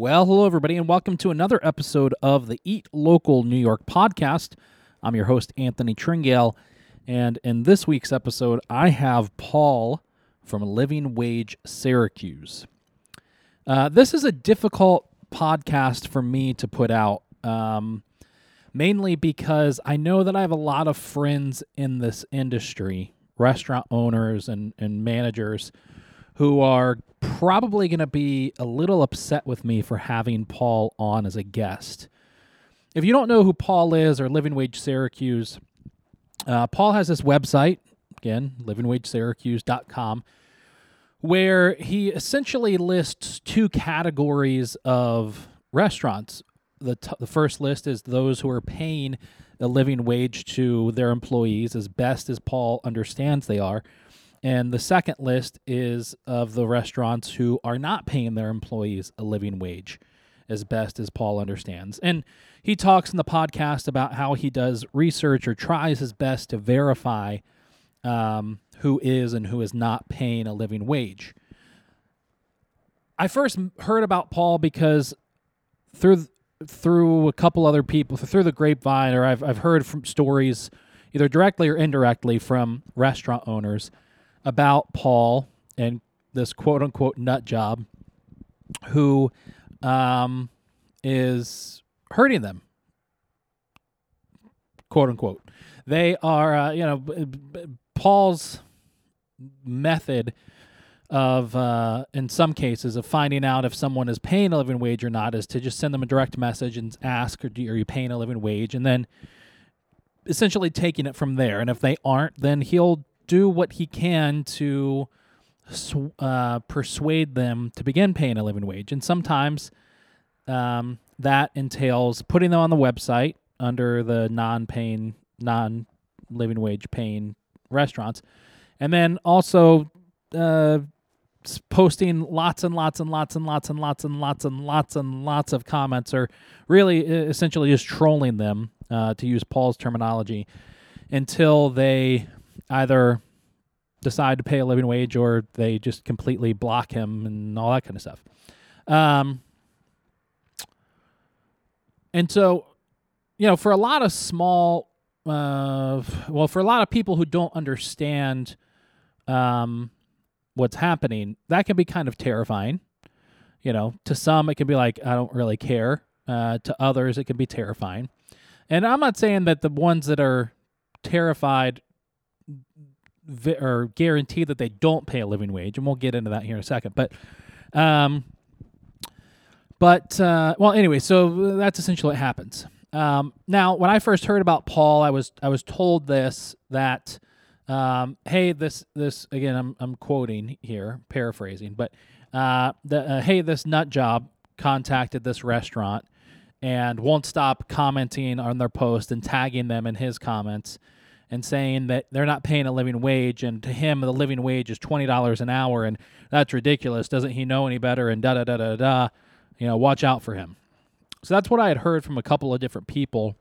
Well, hello, everybody, and welcome to another episode of the Eat Local New York podcast. I'm your host, Anthony Tringale, and in this week's episode, I have Paul from Living Wage Syracuse. Uh, this is a difficult podcast for me to put out, um, mainly because I know that I have a lot of friends in this industry, restaurant owners and, and managers who are probably going to be a little upset with me for having Paul on as a guest. If you don't know who Paul is or Living Wage Syracuse, uh, Paul has this website, again, livingwagesyracuse.com, where he essentially lists two categories of restaurants. The, t- the first list is those who are paying a living wage to their employees as best as Paul understands they are. And the second list is of the restaurants who are not paying their employees a living wage as best as Paul understands. And he talks in the podcast about how he does research or tries his best to verify um, who is and who is not paying a living wage. I first heard about Paul because through through a couple other people through the grapevine, or I've I've heard from stories either directly or indirectly from restaurant owners about Paul and this quote unquote nut job who um, is hurting them, quote unquote. They are, uh, you know, Paul's method of, uh, in some cases, of finding out if someone is paying a living wage or not is to just send them a direct message and ask, "Are you paying a living wage?" and then essentially taking it from there. And if they aren't, then he'll do what he can to uh, persuade them to begin paying a living wage. And sometimes um, that entails putting them on the website under the non-paying, non-living wage paying restaurants, and then also uh, posting lots and lots and lots and lots and lots and lots and lots and lots of comments, or really essentially just trolling them, uh, to use Paul's terminology, until they either decide to pay a living wage or they just completely block him and all that kind of stuff. Um, and so, you know, for a lot of small, uh, well, for a lot of people who don't understand um, what's happening, that can be kind of terrifying. You know, to some, it can be like, I don't really care. Uh, to others, it can be terrifying. And I'm not saying that the ones that are terrified vi- or guarantee that they don't pay a living wage, and we'll get into that here in a second. But, um, but uh, well, anyway, so that's essentially what happens. Um, now, when I first heard about Paul, I was I was told this that, um, hey, this this again, I'm I'm quoting here, paraphrasing, but uh, the uh, hey, this nut job contacted this restaurant and won't stop commenting on their post and tagging them in his comments and saying that they're not paying a living wage and to him the living wage is $20 an hour and that's ridiculous. Doesn't he know any better? And da da da da da. You know watch out for him. So that's what i had heard from a couple of different people.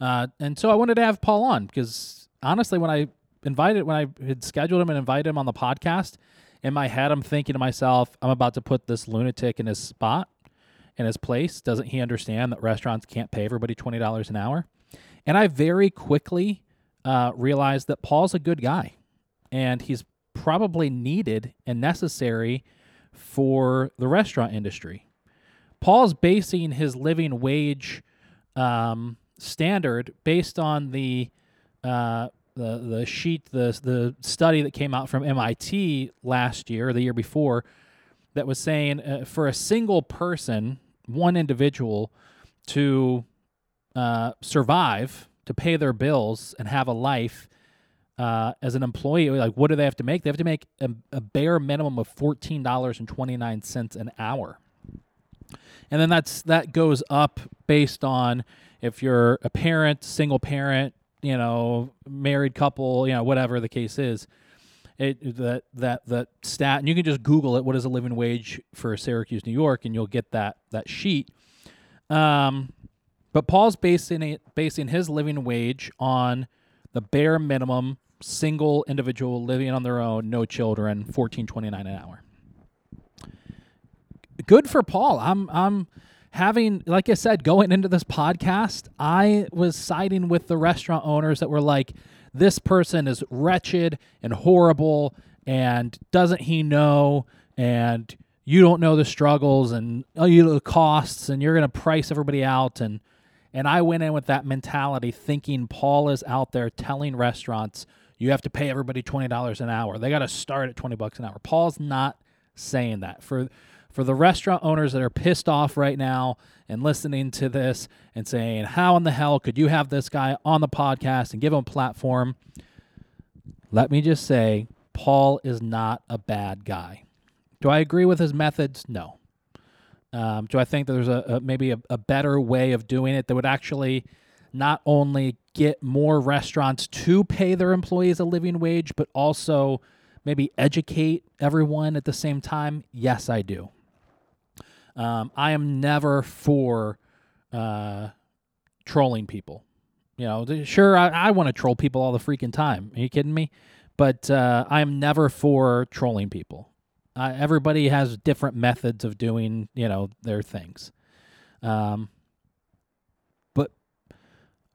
Uh, and so i wanted to have paul on because honestly when i invited when i had scheduled him and invited him on the podcast in my head i'm thinking to myself i'm about to put this lunatic in his spot in his place. Doesn't he understand that restaurants can't pay everybody $20 an hour? And i very quickly uh, realized that Paul's a good guy and he's probably needed and necessary for the restaurant industry. Paul's basing his living wage um, standard based on the uh, the the sheet the the study that came out from MIT last year or the year before that was saying uh, for a single person, one individual, to uh, survive to pay their bills and have a life uh, as an employee, like what do they have to make? They have to make a, a bare minimum of fourteen dollars and twenty nine cents an hour, and then that's that goes up based on if you're a parent, single parent, you know, married couple, you know, whatever the case is. It that that that stat, and you can just Google it. What is a living wage for Syracuse, New York, and you'll get that that sheet. Um, but Paul's basing it, basing his living wage on the bare minimum single individual living on their own, no children, fourteen twenty nine an hour. good for Paul. I'm I'm having like I said going into this podcast, I was siding with the restaurant owners that were like this person is wretched and horrible and doesn't he know and you don't know the struggles and oh, you know the costs and you're going to price everybody out and and I went in with that mentality thinking Paul is out there telling restaurants you have to pay everybody $20 an hour. They got to start at 20 bucks an hour. Paul's not saying that. For for the restaurant owners that are pissed off right now and listening to this and saying, "How in the hell could you have this guy on the podcast and give him a platform?" Let me just say, Paul is not a bad guy. Do I agree with his methods? No. Um, do I think that there's a, a maybe a, a, better way of doing it that would actually not only get more restaurants to pay their employees a living wage, but also maybe educate everyone at the same time? Yes, I do. Um, I am never for uh, trolling people. You know, sure, I, I want to troll people all the freaking time. Are you kidding me? But uh, I am never for trolling people. Uh, everybody has different methods of doing, you know, their things. Um, but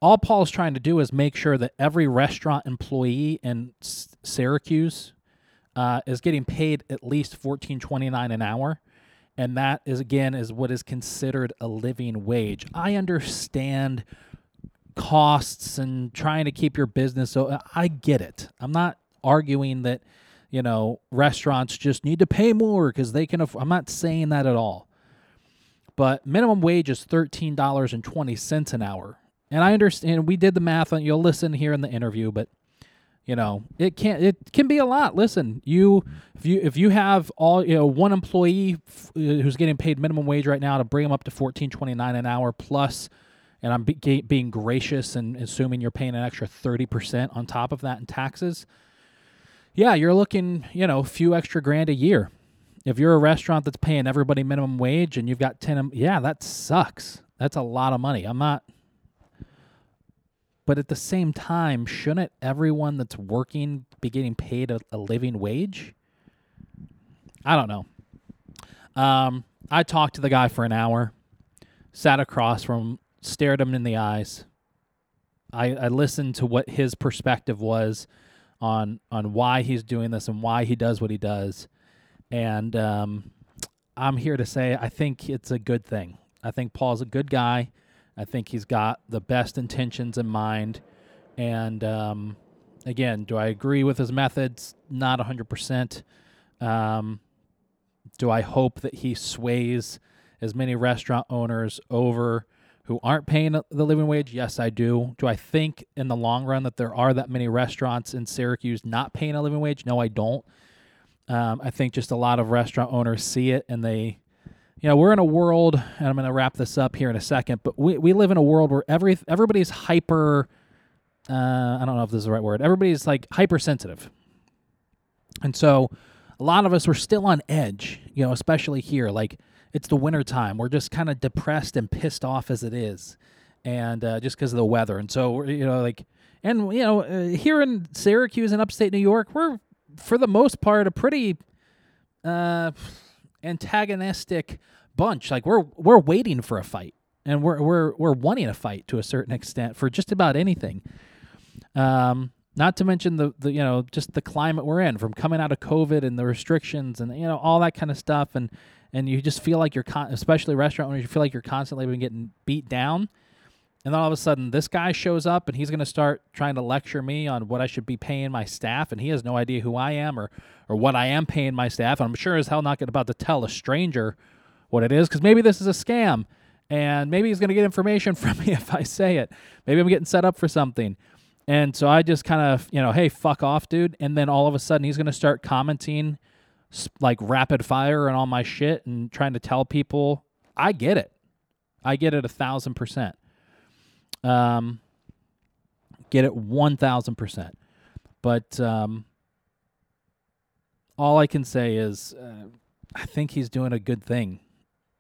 all Paul's trying to do is make sure that every restaurant employee in S- Syracuse uh, is getting paid at least fourteen twenty nine an hour, and that is again is what is considered a living wage. I understand costs and trying to keep your business so I get it. I'm not arguing that you know, restaurants just need to pay more because they can. Aff- I'm not saying that at all. But minimum wage is thirteen dollars and twenty cents an hour, and I understand. We did the math on. You'll listen here in the interview, but you know it can it can be a lot. Listen, you if you if you have all you know one employee f- uh, who's getting paid minimum wage right now to bring them up to fourteen twenty nine an hour. And I'm be- being gracious and assuming you're paying an extra 30% on top of that in taxes yeah, you're looking, you know, a few extra grand a year. If you're a restaurant that's paying everybody minimum wage and you've got 10, yeah, that sucks. That's a lot of money. I'm not, but at the same time, shouldn't everyone that's working be getting paid a, a living wage? I don't know. Um, I talked to the guy for an hour, sat across from, him, stared him in the eyes. I, I listened to what his perspective was on on why he's doing this and why he does what he does. And um, I'm here to say I think it's a good thing. I think Paul's a good guy. I think he's got the best intentions in mind. And um, again, do I agree with his methods? Not 100%. Um, do I hope that he sways as many restaurant owners over who aren't paying the living wage? Yes, I do. Do I think in the long run that there are that many restaurants in Syracuse not paying a living wage? No, I don't. Um, I think just a lot of restaurant owners see it and they, you know, we're in a world, and I'm going to wrap this up here in a second, but we, we live in a world where every everybody's hyper, uh, I don't know if this is the right word, everybody's like hypersensitive. And so a lot of us were still on edge, you know, especially here. Like, it's the winter time. We're just kind of depressed and pissed off as it is, and uh, just because of the weather. And so you know, like, and you know, uh, here in Syracuse and upstate New York, we're for the most part a pretty uh, antagonistic bunch. Like we're we're waiting for a fight, and we're we're we're wanting a fight to a certain extent for just about anything. Um, not to mention the, the you know just the climate we're in from coming out of covid and the restrictions and you know all that kind of stuff and and you just feel like you're con- especially restaurant owners you feel like you're constantly been getting beat down. And then all of a sudden this guy shows up and he's going to start trying to lecture me on what I should be paying my staff and he has no idea who I am or or what I am paying my staff. And I'm sure as hell not about to tell a stranger what it is cuz maybe this is a scam and maybe he's going to get information from me if I say it. Maybe I'm getting set up for something. And so I just kind of, you know, hey, fuck off, dude. And then all of a sudden he's going to start commenting like rapid fire and all my shit and trying to tell people I get it. I get it a thousand percent. Um, get it one thousand percent. But um, all I can say is uh, I think he's doing a good thing.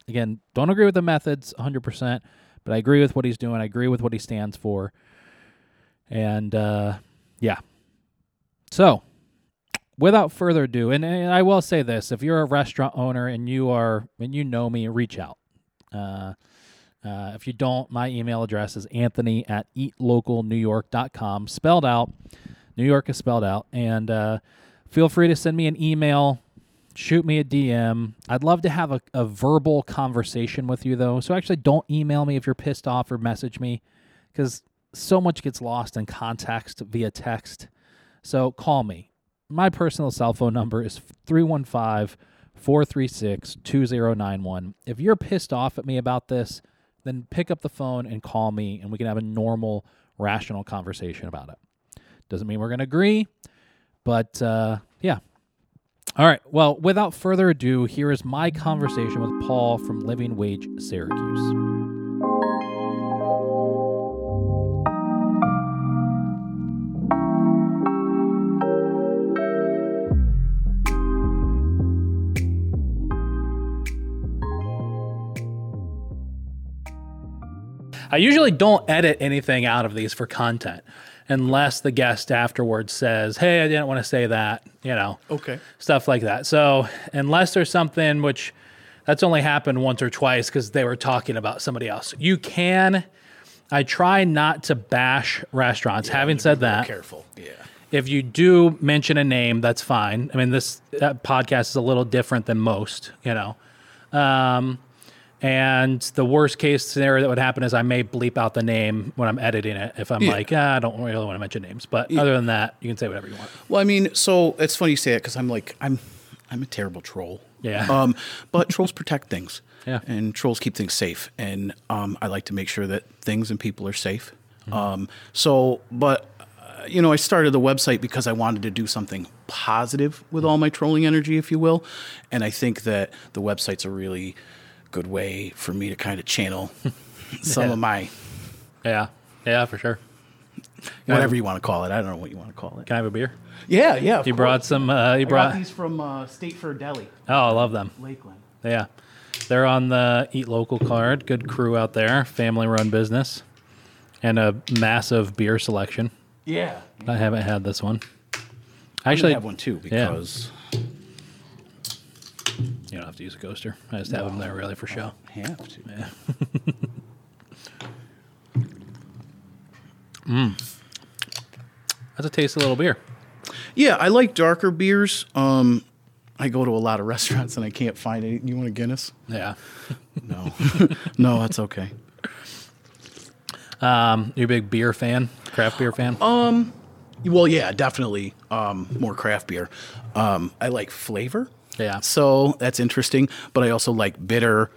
Again, don't agree with the methods 100%, but I agree with what he's doing. I agree with what he stands for. And uh, yeah. So without further ado, and, and I will say this: if you're a restaurant owner and you are and you know me, reach out. Uh, uh, if you don't, my email address is anthony at eatlocalnewyork.com, spelled out. New York is spelled out. And uh, feel free to send me an email, shoot me a DM. I'd love to have a, a verbal conversation with you, though. So actually, don't email me if you're pissed off or message me because so much gets lost in context via text. So call me. My personal cell phone number is 315 436 2091. If you're pissed off at me about this, then pick up the phone and call me and we can have a normal, rational conversation about it. Doesn't mean we're going to agree, but uh, yeah. All right. Well, without further ado, here is my conversation with Paul from Living Wage Syracuse. I usually don't edit anything out of these for content unless the guest afterwards says, Hey, I didn't want to say that, you know, Okay. stuff like that. So, unless there's something which that's only happened once or twice because they were talking about somebody else, you can. I try not to bash restaurants. Having said that, Careful. Yeah. if you do mention a name, that's fine. I mean, this podcast is a little different than most, you know. Um, and the worst case scenario that would happen is I may bleep out the name when I'm editing it if I'm Yeah. like, ah, I don't really want to mention names. But other than that, you can say whatever you want. Well, I mean, so it's funny you say it because I'm like, I'm, I'm a terrible troll. Yeah. Um, but trolls protect things. Yeah. And trolls keep things safe, and um, I like to make sure that things and people are safe. Mm-hmm. Um, so, but uh, you know, I started the website because I wanted to do something positive with all my trolling energy, if you will, and I think that the website's a really good way for me to kind of channel some Yeah. of my Yeah. Yeah, for sure. whatever you want to call it. I don't know what you want to call it. Can I have a beer? Yeah, yeah. of You brought some, uh, you I brought, got these from uh, State Fair Deli, oh, I love them. Lakeland. Yeah. They're on the Eat Local card. Good crew out there, family run business, and a massive beer selection. Yeah. I haven't had this one. I Actually, actually have one too yeah. You don't have to use a coaster. I just have them there really for show. Have to. Yeah. That's a tasty little beer. Yeah, I like darker beers. Um, I go to a lot of restaurants and I can't find any. You want a Guinness? Yeah. No, no, that's okay. Um, you a big beer fan? Craft beer fan? Oh. Well, yeah, definitely um, more craft beer. Um, I like flavor, yeah. so that's interesting. But I also like bitter,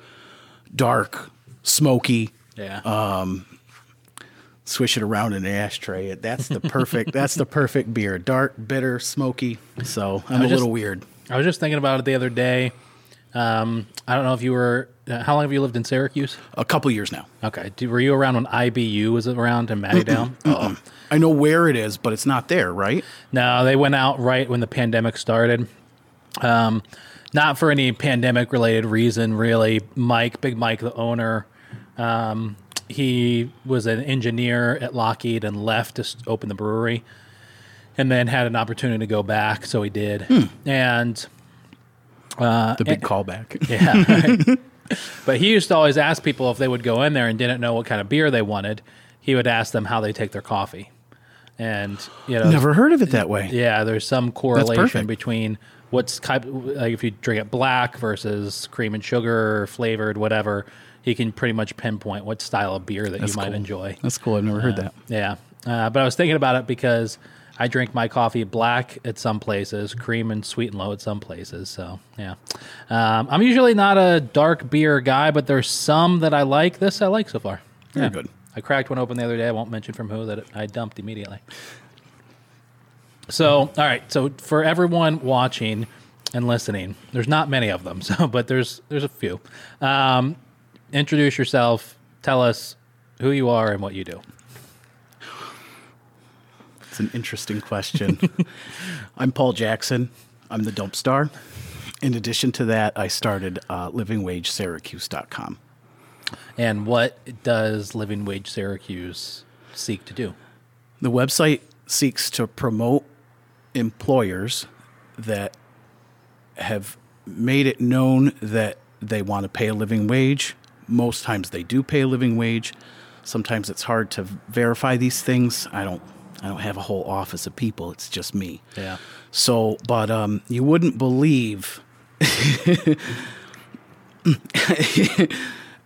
dark, smoky. Yeah. Um, swish it around in an ashtray. That's the perfect. that's the perfect beer. Dark, bitter, smoky. So I'm a just- little weird. I was just thinking about it the other day. Um, I don't know if you were. Uh, how long have you lived in Syracuse? A couple years now. Okay. Do, were you around when IBU was around in Mattydale? Oh. I know where it is, but it's not there, right? No, they went out right when the pandemic started. Um, not for any pandemic related reason, really. Mike, Big Mike, the owner, um, he was an engineer at Lockheed and left to open the brewery and then had an opportunity to go back. So he did. And The big callback. yeah. right. but he used to always ask people if they would go in there and didn't know what kind of beer they wanted. He would ask them how they take their coffee. And, you know, Never heard of it that way. yeah, there's some correlation between what's type like if you drink it black versus cream and sugar flavored, whatever. He can pretty much pinpoint what style of beer that you might cool. enjoy. That's cool. I've never heard that. Yeah, uh, but I was thinking about it because I drink my coffee black at some places, cream and sweet and low at some places. So yeah, um, I'm usually not a dark beer guy, but there's some that I like. This I like so far. Very Yeah. good. I cracked one open the other day. I won't mention from who that I dumped immediately. So, all right. So for everyone watching and listening, there's not many of them. So, but there's there's a few. Um, introduce yourself. Tell us who you are and what you do. It's an interesting question. I'm Paul Jackson. I'm the dump star. In addition to that, I started uh, livingwagesyracuse.com. And what does Living Wage Syracuse seek to do? The website seeks to promote employers that have made it known that they want to pay a living wage. Most times they do pay a living wage. Sometimes it's hard to verify these things. I don't I don't have a whole office of people. It's just me. Yeah. So, but um, you wouldn't believe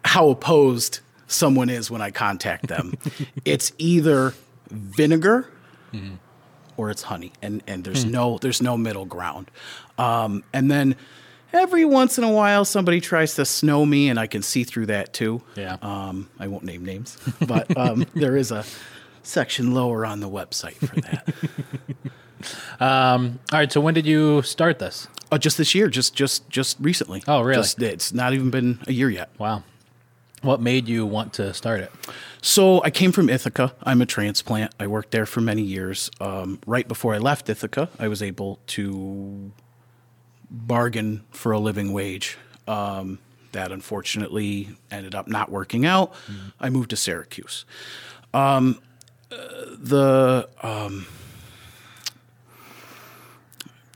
how opposed someone is when I contact them. it's either vinegar or it's honey, and and there's no there's no middle ground. Um, and then every once in a while, somebody tries to snow me, and I can see through that too. Yeah. Um, I won't name names, but um, there is a section lower on the website for that. Um, all right. So when did you start this? Oh, just this year, just just just recently. Oh, really? Just, it's not even been a year yet. Wow. What made you want to start it? So I came from Ithaca. I'm a transplant. I worked there for many years. Um, right before I left Ithaca, I was able to bargain for a living wage. Um, that unfortunately ended up not working out. I moved to Syracuse. Um, uh, the um,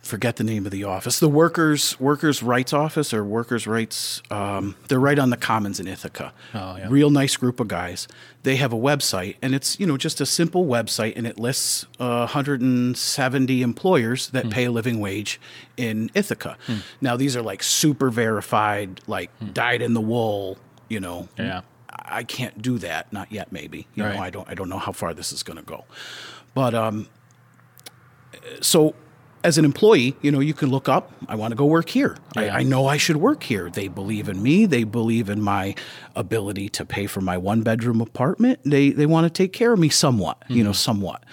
forget the name of the office. The workers workers rights office or workers rights. Um, they're right on the Commons in Ithaca. Oh, yeah. Real nice group of guys. They have a website, and it's you know just a simple website, and it lists uh, 170 employers that pay a living wage in Ithaca. Now these are like super verified, like dyed in the wool. You know. Yeah. I can't do that. Not yet, maybe. You Right. know, I don't. I don't know how far this is going to go. But um, so as an employee, you know, you can look up. I want to go work here. Yeah. I, I know I should work here. They believe in me. They believe in my ability to pay for my one bedroom apartment. They they want to take care of me somewhat. You know, somewhat.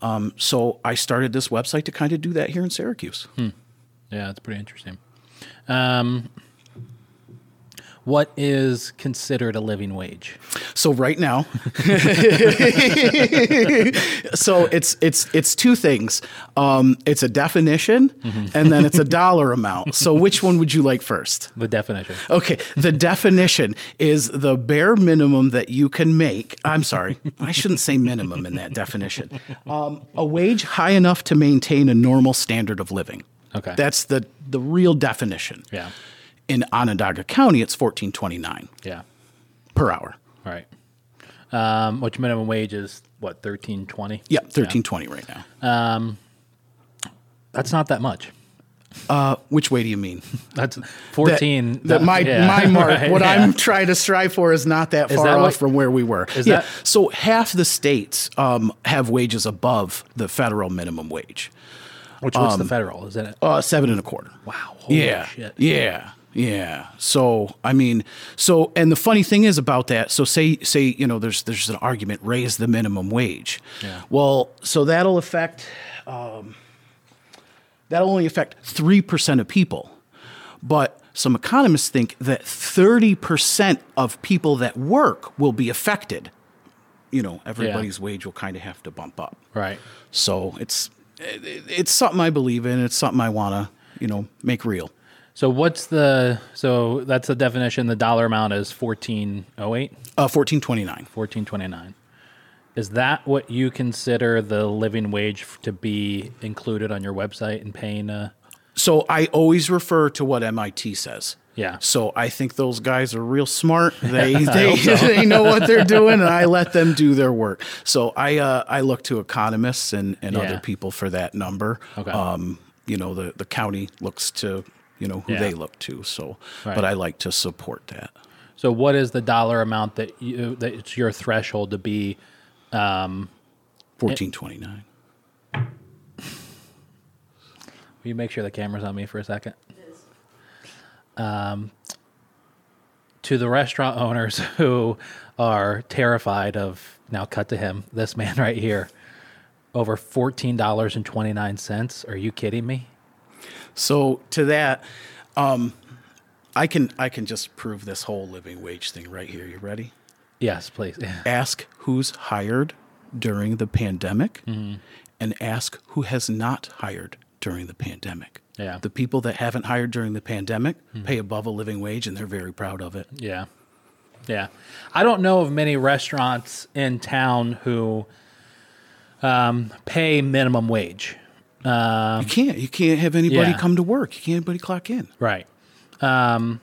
Um, so I started this website to kind of do that here in Syracuse. Yeah, it's pretty interesting. Um, what is considered a living wage? So right now, so it's it's it's two things. Um, it's a definition, and then it's a dollar amount. So which one would you like first? The definition. Okay, the definition is the bare minimum that you can make. I'm sorry, I shouldn't say minimum in that definition. Um, a wage high enough to maintain a normal standard of living. Okay. that's the the real definition. Yeah. In Onondaga County, it's 14.29 Yeah. per hour. All right. Um, which minimum wage is what thirteen twenty? Yeah, 13.20 right now. Um, That's not that much. Uh, which way do you mean? That's fourteen. That, my yeah, my mark. right, what yeah. I'm trying to strive for is not that far that off what- from where we were. Is yeah. that- so half the states um, have wages above the federal minimum wage. Which what's the federal? Is it? Uh, seven and a quarter. Wow. Holy yeah. shit. Yeah. Yeah. So I mean, so and the funny thing is about that. So say say you know there's there's an argument raise the minimum wage. Yeah. Well, so that'll affect um, that'll only affect three percent of people, but some economists think that thirty percent of people that work will be affected. You know, everybody's wage will kind of have to bump up. Right. So it's it, it's something I believe in. It's something I want to you know make real. So what's the so that's the definition. The dollar amount is fourteen oh eight. Uh, fourteen twenty nine. 1429 is that what you consider the living wage to be included on your website and paying uh So I always refer to what MIT says. yeah So I think those guys are real smart. They they, they know what they're doing, and I let them do their work. So I uh, I look to economists and, and Yeah. other people for that number. Okay. Um, you know the the county looks to you know who Yeah. they look to. So, Right. but I like to support that. so what is the dollar amount that you that it's your threshold to be Fourteen twenty nine. will you make sure the camera's on me for a second um to the restaurant owners who are terrified of now cut to him this man right here over $14.29 are you kidding me So to that, um, I can I can just prove this whole living wage thing right here. You ready? yes please ask who's hired during the pandemic Mm-hmm. and ask who has not hired during the pandemic. Yeah. The people that haven't hired during the pandemic pay above a living wage and they're very proud of it. Yeah. Yeah. I don't know of many restaurants in town who um, pay minimum wage. You can't. You can't have anybody yeah. come to work. You can't anybody clock in. Right. Um,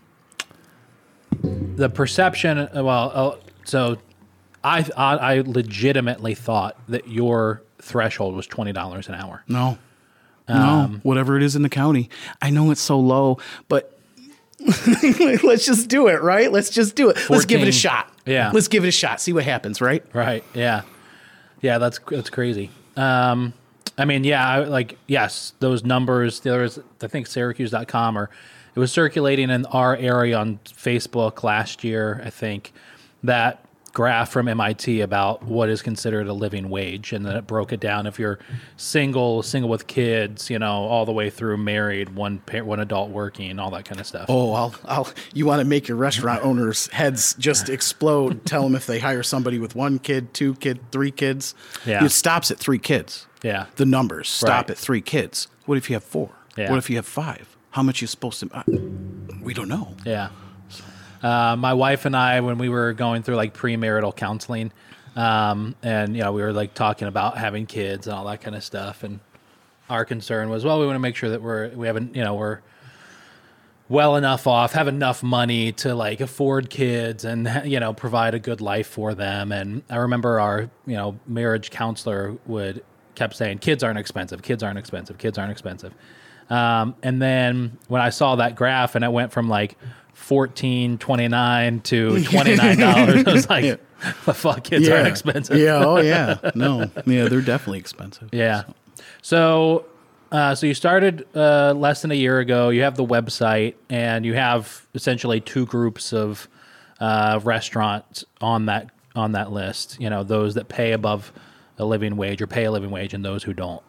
the perception. Well, uh, so I, I I legitimately thought that your threshold was twenty dollars an hour. No. No. Um, Whatever it is in the county. I know it's so low, but let's just do it, right? Let's just do it. Let's give it a shot. Yeah. Let's give it a shot. See what happens, right? Right. Yeah. Yeah. That's that's crazy. Um, I mean, yeah. I, like, yes, those numbers. There was, I think, Syracuse.com or it was circulating in our area on Facebook last year. I think that graph from MIT about what is considered a living wage, and then it broke it down. If you're single, single with kids, you know, all the way through married, one parent, one adult working, all that kind of stuff. Oh, I'll, I'll, you want to make your restaurant owners' heads just explode. Tell them if they hire somebody with one kid, two kid, three kids. Yeah. It stops at three kids. Yeah. The numbers stop Right. at three kids. What if you have four? Yeah. What if you have five? How much you supposed to? Uh, we don't know. Yeah. Uh, my wife and I, when we were going through like premarital counseling, um, and you know, we were like talking about having kids and all that kind of stuff, and our concern was, well, we want to make sure that we're we haven't, you know, we're well enough off, have enough money to like afford kids and you know provide a good life for them. And I remember our you know marriage counselor would kept saying, kids aren't expensive, kids aren't expensive, kids aren't expensive. Um, and then when I saw that graph and it went from like fourteen twenty nine to twenty nine dollars, I was like, Yeah. the fuck, kids aren't expensive. yeah. Oh, yeah. No. Yeah, they're definitely expensive. Yeah. So, uh, so you started uh, less than a year ago. You have the website, and you have essentially two groups of uh, restaurants on that on that list. You know, those that pay above a living wage or pay a living wage, and those who don't.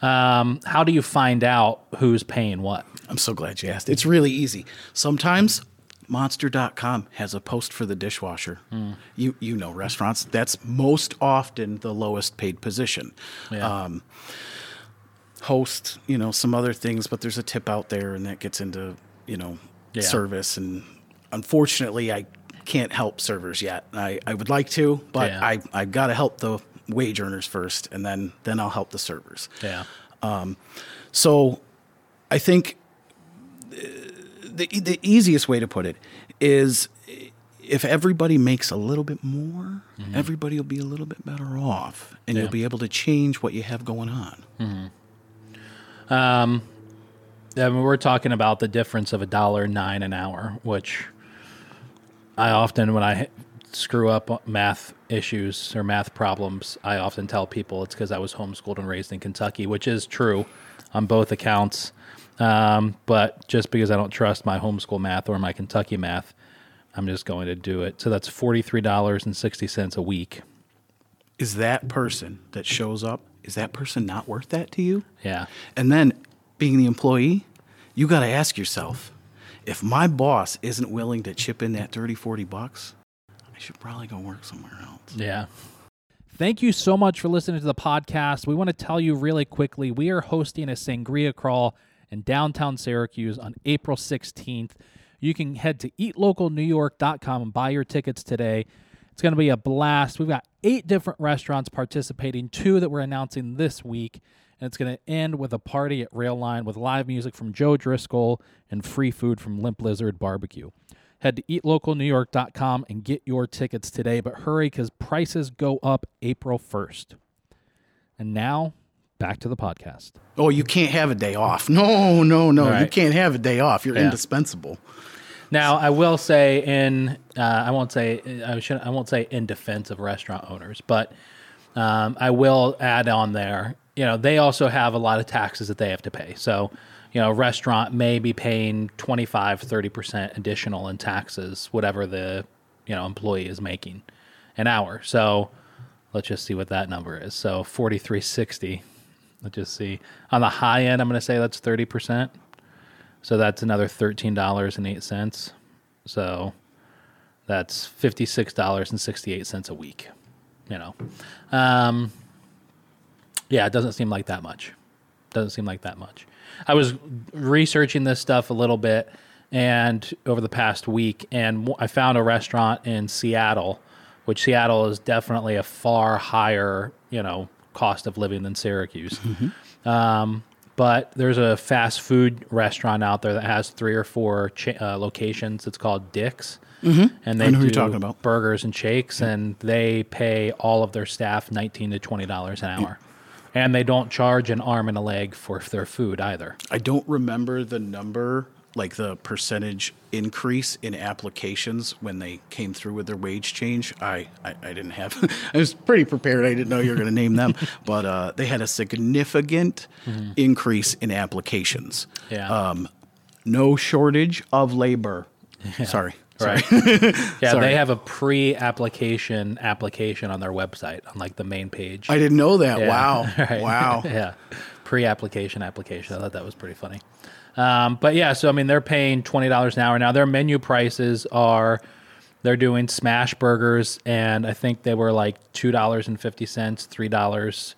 Um, how do you find out who's paying what? I'm so glad you asked. It's really easy. Sometimes monster.com has a post for the dishwasher. You you know restaurants, that's most often the lowest paid position. Yeah. Um, host, you know, some other things, but there's a tip out there and that gets into, you know, Yeah. service and unfortunately I can't help servers yet. I, I would like to, but Yeah. I I got to help the wage earners first and then then I'll help the servers. Yeah. Um, so I think uh, the the easiest way to put it is if everybody makes a little bit more, mm-hmm. everybody will be a little bit better off and Yeah. you'll be able to change what you have going on. Mm-hmm. Um, I mean, we're talking about the difference of a dollar nine an hour, which I often, when I screw up math issues or math problems, I often tell people it's because I was homeschooled and raised in Kentucky, which is true on both accounts. Um, but just because I don't trust my homeschool math or my Kentucky math, I'm just going to do it. So that's $43.60 a week. Is that person that shows up, is that person not worth that to you? Yeah. And then being the employee, you got to ask yourself, if my boss isn't willing to chip in that 30, 40 bucks, should probably go work somewhere else. Yeah. Thank you so much for listening to the podcast. We want to tell you really quickly we are hosting a sangria crawl in downtown Syracuse on April 16th. You can head to eatlocalnewyork.com and buy your tickets today. It's going to be a blast. We've got eight different restaurants participating, two that we're announcing this week. And it's going to end with a party at Rail Line with live music from Joe Driscoll and free food from Limp Lizard Barbecue. Head to eatlocalnewyork.com and get your tickets today, but hurry because prices go up April 1st. And now, back to the podcast. Oh, you can't have a day off. No, no, no. You can't have a day off. You're Yeah. indispensable. Now, I will say in uh, I won't say I should I won't say in defense of restaurant owners, but um, I will add on there. You know, they also have a lot of taxes that they have to pay. So, you know, a restaurant may be paying 25, 30% additional in taxes, whatever the, you know, employee is making an hour. So, let's just see what that number is. So, 4360. Let's just see. On the high end, I'm going to say that's 30%. So that's another thirteen dollars and eight cents. So that's fifty six dollars and sixty eight cents a week. You know, um, yeah, it doesn't seem like that much. Doesn't seem like that much. I was researching this stuff a little bit, and over the past week, and I found a restaurant in Seattle, which Seattle is definitely a far higher, you know, cost of living than Syracuse. Um, but there's a fast food restaurant out there that has three or four cha- uh, locations. It's called Dick's, mm-hmm. and they I know who do talking about. burgers and shakes, and they pay all of their staff nineteen to twenty dollars an hour, and they don't charge an arm and a leg for their food either. I don't remember the number, like the percentage increase in applications when they came through with their wage change. I, I, I didn't have, I was pretty prepared. I didn't know you were going to name them, but uh, they had a significant increase in applications. Yeah. Um, no shortage of labor. Sorry. Sorry. Right. yeah, Sorry. they have a pre-application application on their website on like the main page. I didn't know that. Yeah. Wow. Right. Wow. yeah. Pre-application application. I thought that was pretty funny. Um, but yeah, so I mean, they're paying twenty dollars an hour now. Their menu prices are they're doing smash burgers, and I think they were like two dollars and fifty cents, three dollars,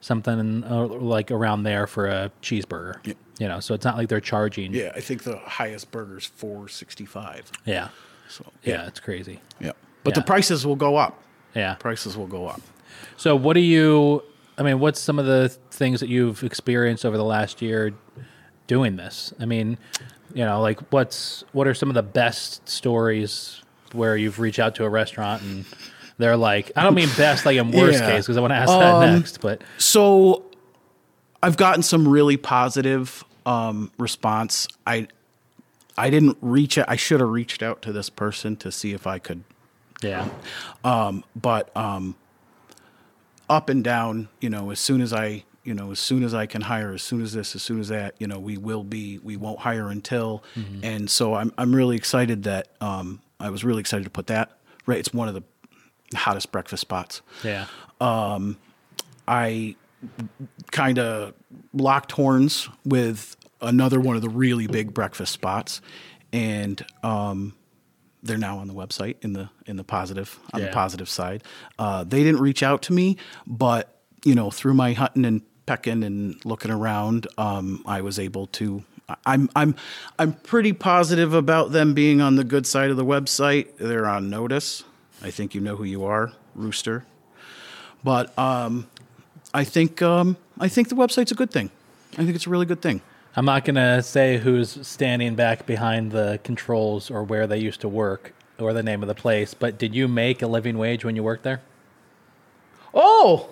something uh, like around there for a cheeseburger. You know, so it's not like they're charging. Yeah, I think the highest burger's four sixty five. Yeah. So Yeah, it's crazy. yeah, but Yeah. the prices will go up. Yeah. Prices will go up. So, what do you? I mean, what's some of the things that you've experienced over the last year doing this? I mean, you know, like what's what are some of the best stories where you've reached out to a restaurant and they're like, I don't mean best like in worst Yeah. case because I want to ask that Um, next, but So I've gotten some really positive um, response. I I didn't reach out. I should have reached out to this person to see if I could, yeah, but um, up and down. You know, as soon as I, you know, as soon as I can hire, as soon as this, as soon as that, you know, we will be. We won't hire until. And so I'm I'm really excited that um, I was really excited to put that. Right, it's one of the hottest breakfast spots. yeah, I kind of locked horns with another one of the really big breakfast spots, and um, they're now on the website in the in the positive on Yeah. the positive side. Uh, they didn't reach out to me, but you know through my hunting and pecking and looking around, um, I was able to. I'm I'm I'm pretty positive about them being on the good side of the website. They're on notice. I think you know who you are, Rooster. But um, I think um, I think the website's a good thing. I think it's a really good thing. I'm not gonna say who's standing back behind the controls or where they used to work or the name of the place, but did you make a living wage when you worked there? Oh.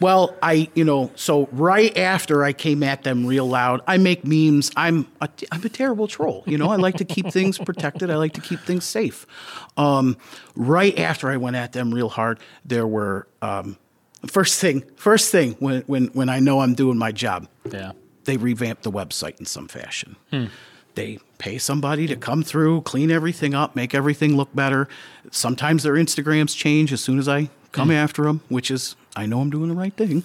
Well, I, you know, so right after I came at them real loud, I make memes. I'm a, I'm a terrible troll. You know, I like to keep things protected. I like to keep things safe. Um, right after I went at them real hard, there were um, first thing, first thing when when when I know I'm doing my job, Yeah, they revamp the website in some fashion. Hmm. They pay somebody to come through, clean everything up, make everything look better. Sometimes their Instagrams change as soon as I come hmm. after them, which is I know I'm doing the right thing.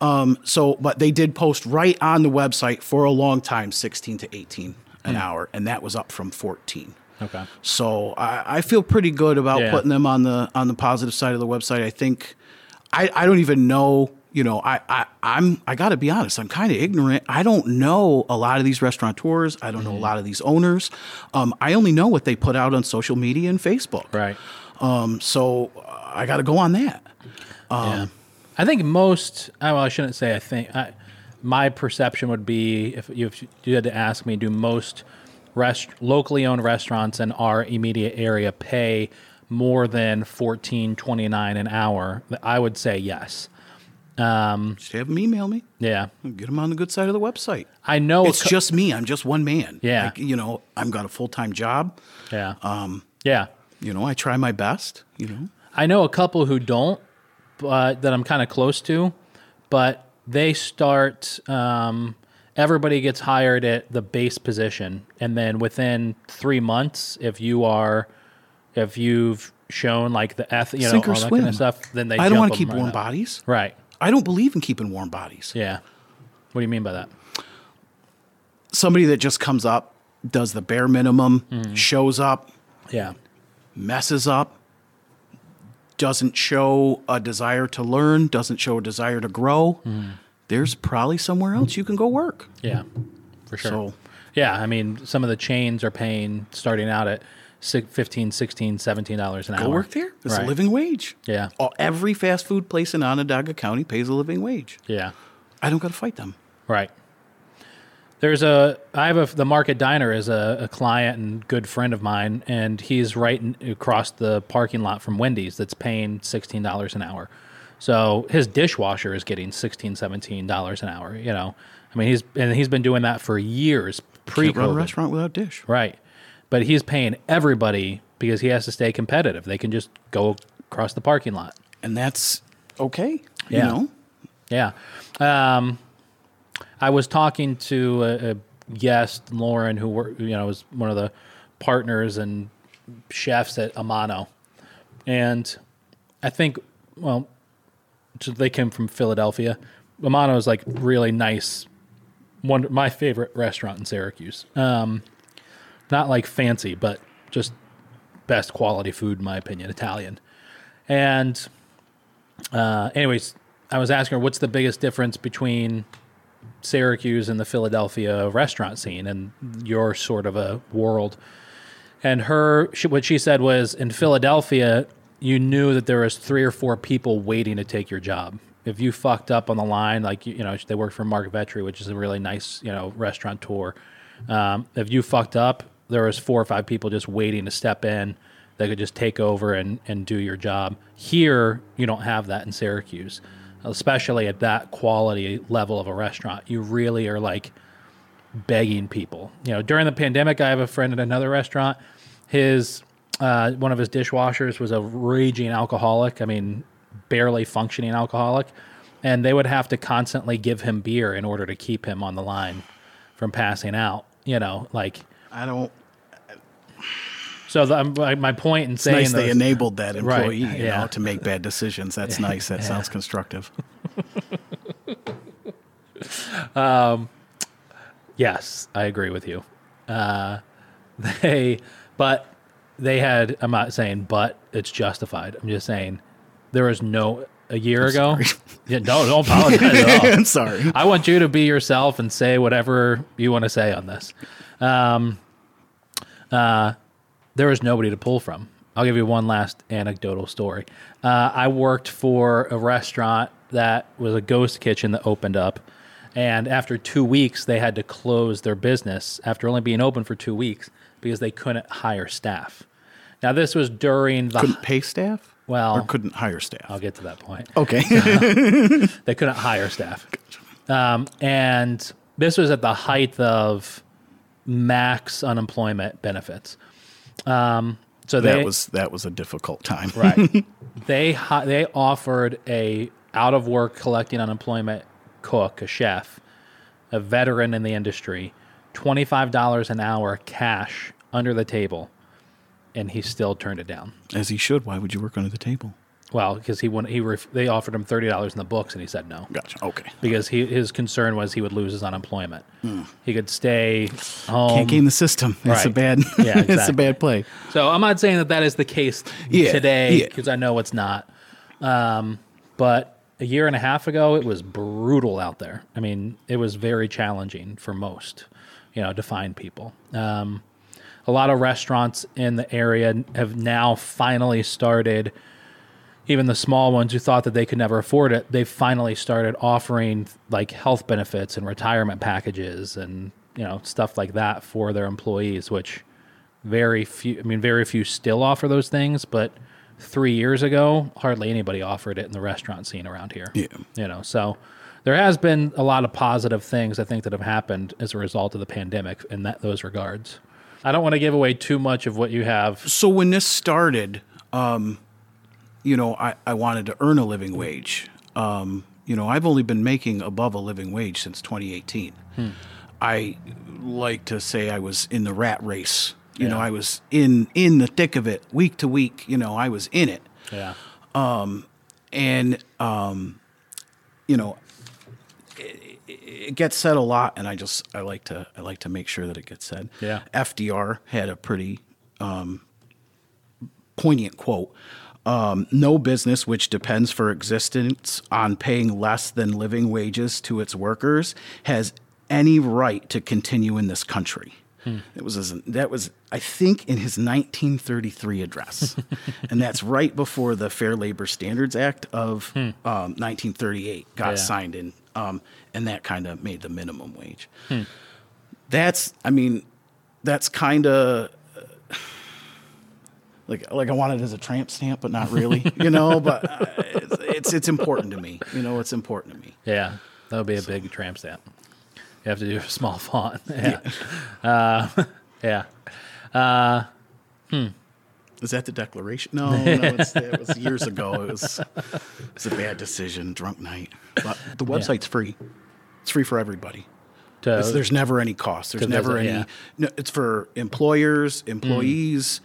Um, so, but they did post right on the website for a long time, 16 to 18 an hmm. hour, and that was up from 14. okay. So I, I feel pretty good about Yeah. putting them on the on the positive side of the website. I think I, I don't even know. You know, I, I I'm I got to be honest. I'm kind of ignorant. I don't know a lot of these restaurateurs. I don't know a lot of these owners. Um, I only know what they put out on social media and Facebook. Right. Um, so uh, I got to go on that. yeah. I think most. uh, Well, I shouldn't say. I think I, my perception would be if you, if you had to ask me, do most rest locally owned restaurants in our immediate area pay more than fourteen twenty nine an hour? I would say yes. Just have them email me. Yeah, Get them on the good side of the website. I know. It's cou- just me. I'm just one man. Yeah. Like, you know, I've got a full time job. yeah. Um. Yeah. You know, I try my best. You know. I know a couple who don't, but that I'm kind of close to, but they start. Um, everybody gets hired at the base position, and then within three months, if you are, if you've shown like the eth, you know, Sink or all that kind of stuff, then they. I don't want to keep warm bodies. Right. I don't believe in keeping warm bodies. Yeah. What do you mean by that? Somebody that just comes up, does the bare minimum, Mm-hmm. shows up, Yeah. messes up, doesn't show a desire to learn, doesn't show a desire to grow, Mm-hmm. there's probably somewhere else you can go work. Yeah. For sure. So Yeah, I mean, some of the chains are paying starting out at 15 16 17 dollars an hour. go hour. work there. It's Right. a living wage. Yeah. All- Every fast food place in Onondaga County pays a living wage. Yeah. I don't got to fight them. Right. There's a I have a the Market Diner is a, a client and good friend of mine, and he's right in, across the parking lot from Wendy's that's paying sixteen dollars an hour. So his dishwasher is getting 16 dollars an hour. You know, I mean he's and he's been doing that for years pre run a restaurant without dish. Right. But he's paying everybody because he has to stay competitive. They can just go across the parking lot. And that's okay. Yeah. You know? Yeah. Um, I was talking to a, a guest, Lauren, who were, you know was one of the partners and chefs at Amano, and I think well, so they came from Philadelphia. Amano is like really nice, one my favorite restaurant in Syracuse. Um, not like fancy, but just best quality food in my opinion, Italian. And uh, anyways, I was asking her what's the biggest difference between Syracuse and the Philadelphia restaurant scene and your sort of a world. And her, she, what she said was in Philadelphia, you knew that there was three or four people waiting to take your job. If you fucked up on the line, like you, know, they worked for Marc Vetri, which is a really nice, you know, restaurateur. Um, if you fucked up, there was four or five people just waiting to step in that could just take over and, and do your job. Here, you don't have that in Syracuse, especially at that quality level of a restaurant. You really are like begging people. You know, during the pandemic, I have a friend at another restaurant. His uh, one of his dishwashers was a raging alcoholic. I mean, barely functioning alcoholic, and they would have to constantly give him beer in order to keep him on the line from passing out. You know, like I don't. so. The, my, my point in It's saying nice they enabled that Right, employee, you yeah. know, to make bad decisions. That's nice. That sounds constructive. um, Yes, I agree with you. Uh, they, but they had. I'm not saying, but it's justified. I'm just saying there was no a year ago. Yeah, no, don't apologize at all. I'm sorry. I want you to be yourself and say whatever you want to say on this. Um, uh, there was nobody to pull from. I'll give you one last anecdotal story. Uh, I worked for a restaurant that was a ghost kitchen that opened up. And after two weeks, they had to close their business after only being open for two weeks because they couldn't hire staff. Now, this was during the. Couldn't pay staff? Well- or couldn't hire staff? I'll get to that point. Okay. They couldn't hire staff. Um, and this was at the height of max unemployment benefits. Um, so that was that was a difficult time. right. they they offered a out of work collecting unemployment cook, a chef, a veteran in the industry, twenty five dollars an hour cash under the table, and he still turned it down. As he should. Why would you work under the table? Well, because he wouldn't, he ref- they offered him thirty dollars in the books, and he said no. Gotcha. Okay. because he, his concern was he would lose his unemployment. He could stay home. Can't game the system. It's a bad. Yeah, it's a bad play. so I'm not saying that that is the case Yeah, today yeah. because I know it's not. Um, but a year and a half ago, it was brutal out there. I mean, it was very challenging for most, you know, to find people. Um, a lot of restaurants in the area have now finally started even the small ones who thought that they could never afford it, they've finally started offering like health benefits and retirement packages and you know stuff like that for their employees, which very few. I mean, very few still offer those things, but three years ago, hardly anybody offered it in the restaurant scene around here. Yeah. you know, so there has been a lot of positive things I think that have happened as a result of the pandemic in that those regards. I don't want to give away too much of what you have. So when this started, um, you know, I, I wanted to earn a living wage. Um, you know, I've only been making above a living wage since 2018. I like to say I was in the rat race. You know, I was in in the thick of it, week to week. You know, I was in it, Yeah, Um, and um, you know, it, it gets said a lot, and I just I like to I like to make sure that it gets said. Yeah. FDR had a pretty um, poignant quote. Um, no business which depends for existence on paying less than living wages to its workers has any right to continue in this country. It was that was I think in his 1933 address, and that's right before the Fair Labor Standards Act of um, 1938 got Yeah. signed in um, and that kind of made the minimum wage. That's, I mean, that's kind of like like I want it as a tramp stamp, but not really, you know. But uh, it's, it's it's important to me, you know. It's important to me. Yeah, that would be a big tramp stamp. You have to do a small font. Yeah. Uh, yeah. Is that the declaration? No, no, it's, it was years ago. It was, it was a bad decision, drunk night. But the website's free. It's free for everybody. To- there's never any cost. There's never a- any. yeah. No, it's for employers, employees.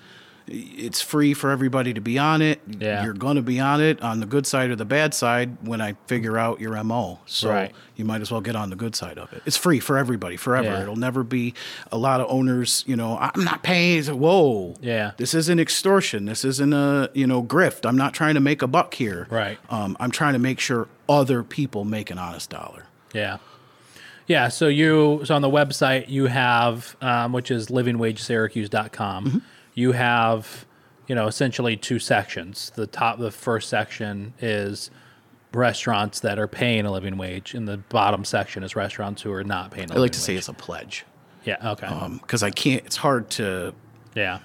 It's free for everybody to be on it. Yeah. You're going to be on it on the good side or the bad side when I figure out your MO. So Right. you might as well get on the good side of it. It's free for everybody forever. Yeah. It'll never be a lot of owners, you know, I'm not paying. Whoa. Yeah. This isn't extortion. This isn't a, you know, grift. I'm not trying to make a buck here. Right. Um, I'm trying to make sure other people make an honest dollar. Yeah. Yeah. So you so on the website you have um, which is livingwagesyracuse.com. Mm-hmm. You have you know essentially two sections. The top the first section is restaurants that are paying a living wage, and the bottom section is restaurants who are not paying. I I like to say it's a pledge yeah. Okay. because I can't. It's hard to. yeah.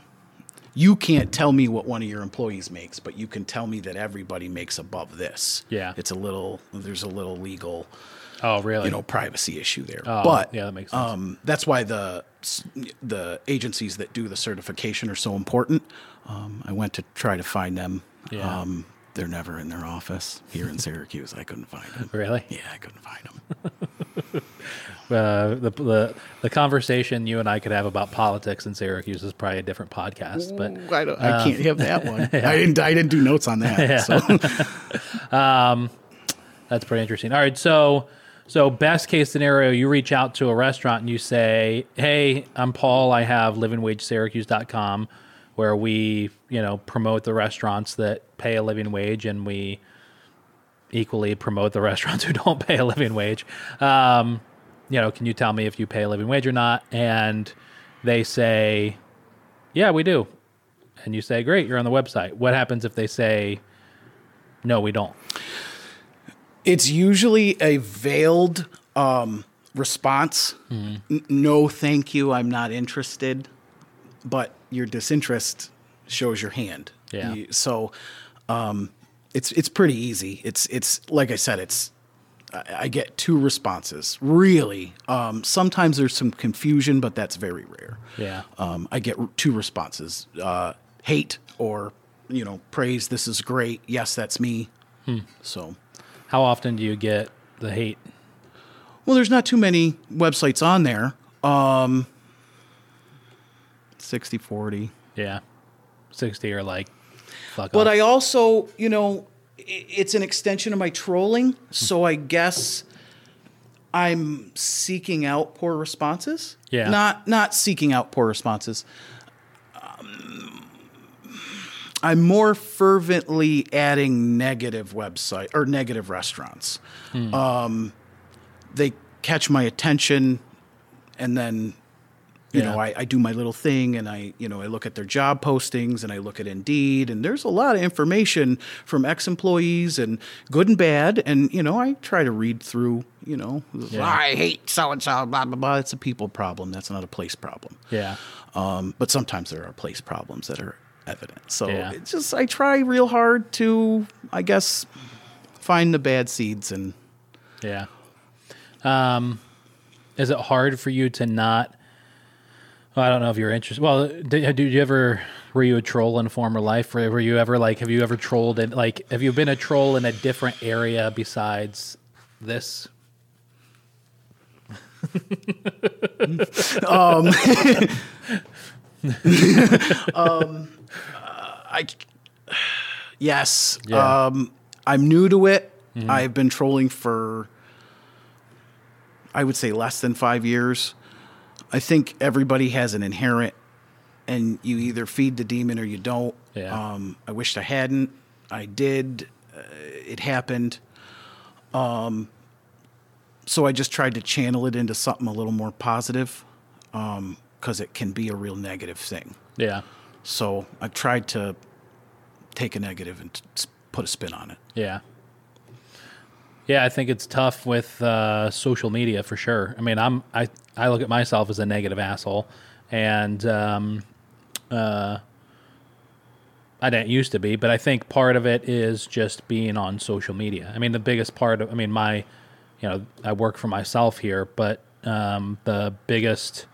You can't tell me what one of your employees makes, but you can tell me that everybody makes above this. Yeah. it's a little. There's a little legal, Oh, really? you know, privacy issue there. Oh, but yeah, that makes sense. Um, that's why the the agencies that do the certification are so important. Um, I went to try to find them. Yeah. Um, they're never in their office here in Syracuse. I couldn't find them. really? Yeah, I couldn't find them. Uh, the, the the conversation you and I could have about politics in Syracuse is probably a different podcast, but I, don't, I can't have that one. I didn't. I didn't do notes on that. So That's pretty interesting. All right, so so best case scenario, you reach out to a restaurant and you say, "Hey, I'm Paul. I have livingwagesyracuse.com where we, you know, promote the restaurants that pay a living wage and we equally promote the restaurants who don't pay a living wage. Um, you know, can you tell me if you pay a living wage or not?" And they say, "Yeah, we do." And you say, "Great, you're on the website." What happens if they say, "No, we don't?" It's usually a veiled um, response. N- no, thank you. I'm not interested. But your disinterest shows your hand. Yeah. You- so um, it's it's pretty easy. It's it's like I said. It's I, I get two responses. Really, um, sometimes there's some confusion, but that's very rare. Yeah. Um, I get r- two responses: uh, hate or you know praise. This is great. Yes, that's me. So. How often do you get the hate? Well, there's not too many websites on there. Um, 60 40. Yeah. 60 or like, fuck But off. I also, you know, it's an extension of my trolling. So I guess I'm seeking out poor responses. Yeah. Not not seeking out poor responses. Um, I'm more fervently adding negative website or negative restaurants. Um, they catch my attention, and then you know I, I do my little thing, and I you know I look at their job postings, and I look at Indeed, and there's a lot of information from ex-employees, and good and bad, and you know I try to read through. You know, I hate so and so, blah blah blah. It's a people problem. That's not a place problem. yeah. Um, but sometimes there are place problems that are evident. So Yeah. it's just I try real hard to, I guess, find the bad seeds and Yeah. Um, is it hard for you to not? Well, I don't know if you're interested. Well, did, did you ever were you a troll in former life? Were, were you ever like? Have you ever trolled in like? Have you been a troll in a different area besides this? I, yes, Yeah. um, I'm new to it. I've been trolling for, I would say, less than five years. I think everybody has an inherent, and you either feed the demon or you don't. Yeah. Um, I wished I hadn't. I did. Uh, it happened. Um, so I just tried to channel it into something a little more positive, because it can be a real negative thing. Yeah. So I tried to take a negative and put a spin on it. Yeah. Yeah, I think it's tough with uh, social media for sure. I mean, I'm I I look at myself as a negative asshole, and um, uh, I didn't used to be, but I think part of it is just being on social media. I mean, the biggest part of I mean, my you know, I work for myself here, but um, the biggest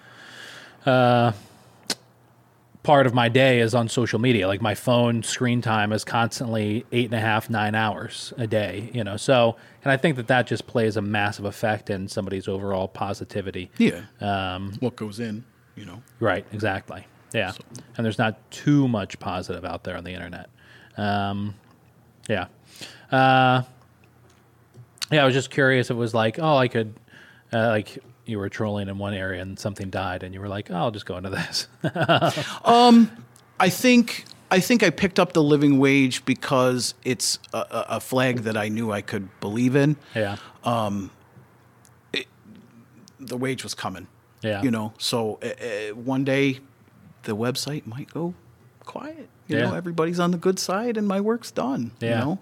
uh, part of my day is on social media. Like my phone screen time is constantly eight and a half, nine hours a day. You know, so and I think that that just plays a massive effect in somebody's overall positivity. Yeah. Um, What goes in, you know. Right, exactly. Yeah. And there's not too much positive out there on the internet. Um, yeah. Uh, yeah, I was just curious. It was like, oh, I could, uh, like, you were trolling in one area and something died, and you were like, oh, I'll just go into this. Um, I think I think I picked up the living wage because it's a, a flag that I knew I could believe in. yeah. Um, the wage was coming. Yeah. You know, so uh, one day the website might go quiet. You Yeah. know, everybody's on the good side and my work's done. Yeah. You know?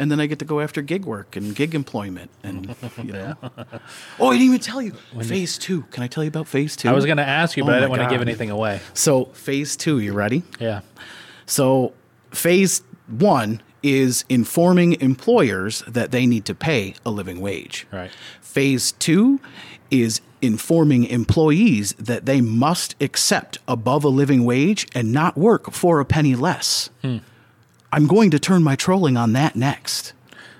And then I get to go after gig work and gig employment and you know. Oh, I didn't even tell you. phase two. Can I tell you about phase two? I was going to ask you, but Oh I didn't want to give anything away. So phase two, you ready? Yeah. So, phase one is informing employers that they need to pay a living wage. Right. Phase two is informing employees that they must accept above a living wage and not work for a penny less. Hmm. I'm going to turn my trolling on that next.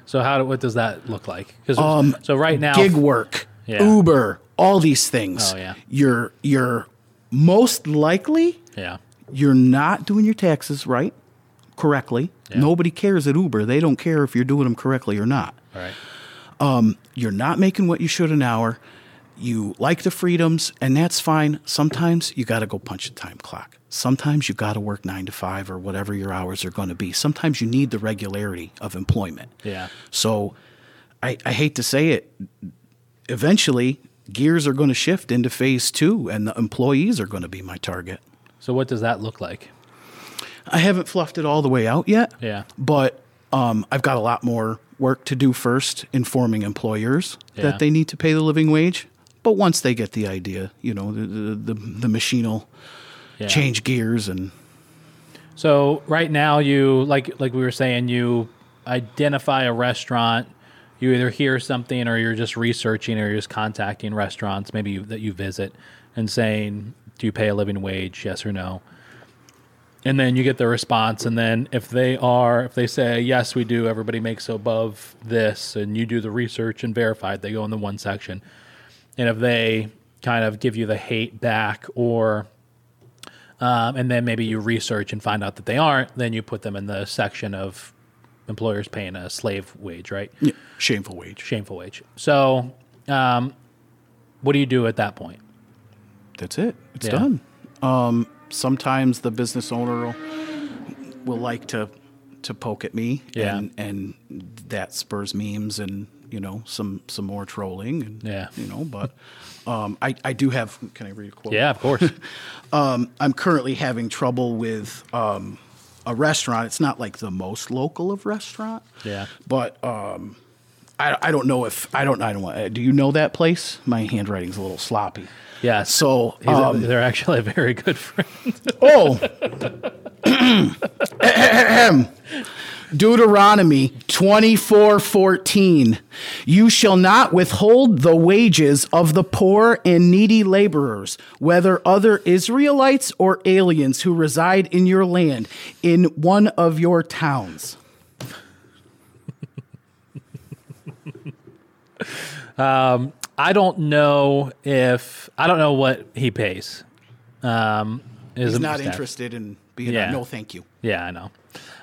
So how do, what does that look like? 'Cause um, so right now, Gig work, Yeah. Uber, all these things. Oh, yeah. You're you're most likely yeah, you're not doing your taxes right correctly. Nobody cares at Uber. They don't care if you're doing them correctly or not. all right. Um, you're not making what you should an hour. You like the freedoms, and that's fine. Sometimes you got to go punch a time clock. Sometimes you got to work nine to five or whatever your hours are going to be. Sometimes you need the regularity of employment. Yeah. So I, I hate to say it, eventually gears are going to shift into phase two, and the employees are going to be my target. So what does that look like? I haven't fluffed it all the way out yet. Yeah. But um, I've got a lot more work to do first, informing employers Yeah. that they need to pay the living wage. But once they get the idea, you know, the the, the, machine will Yeah. change gears and So right now, you like like we were saying, you identify a restaurant. You either hear something, or you're just researching, or you're just contacting restaurants, maybe you, that you visit, and saying, "Do you pay a living wage? Yes or no?" And then you get the response, and then if they are, if they say yes, we do, everybody makes above this, and you do the research and verify it, they go in the one section. And if they kind of give you the hate back, or um, and then maybe you research and find out that they aren't, then you put them in the section of employers paying a slave wage, right? yeah, shameful wage. Shameful wage. So, um, what do you do at that point? That's it. It's Yeah. done. Um, sometimes the business owner will, will like to to poke at me, Yeah. and and that spurs memes and you know some some more trolling, and Yeah. you know. But um, I I do have. Can I read a quote? Yeah, of course. Um, I'm currently having trouble with um, a restaurant. It's not like the most local of restaurant. Yeah. But um, I, I don't know if I don't I don't want. Do you know that place? My handwriting's a little sloppy. yeah. So He's a- um, they're actually a very good friend. oh, Deuteronomy twenty four fourteen. You shall not withhold the wages of the poor and needy laborers, whether other Israelites or aliens who reside in your land, in one of your towns. I don't know if I don't know what he pays. Um, is He's not staff. interested in being. Yeah. A, no, thank you. Yeah, I know.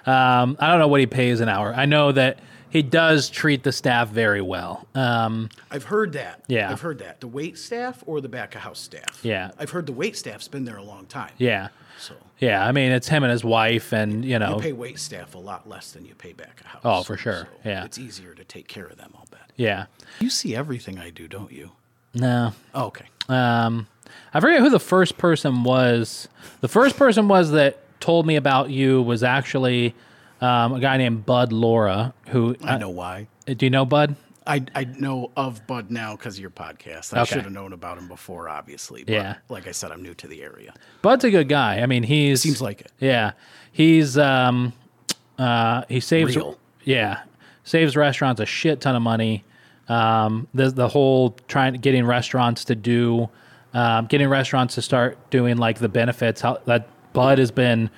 Um, I don't know what he pays an hour. I know that he does treat the staff very well. Um, I've heard that. Yeah. I've heard that. The wait staff or the back of house staff. Yeah. I've heard the wait staff's been there a long time. yeah, So yeah. I mean, it's him and his wife, and you know, you pay wait staff a lot less than you pay back of house. Oh, for sure. Yeah. It's easier to take care of them, I'll bet. yeah. You see everything I do, don't you? No, Oh, okay. Um, I forget who the first person was. The first person was that told me about you was actually um, a guy named Bud Laura. Who I know why. Uh, do you know Bud? I I know of Bud now because of your podcast. I Okay. should have known about him before, obviously. But Yeah. Like I said, I'm new to the area. Bud's a good guy. I mean, he's Seems like it. Yeah, he's um, uh, he saves Real. yeah saves restaurants a shit ton of money. Um, the the whole trying getting restaurants to do, um, getting restaurants to start doing like the benefits. How that Bud has been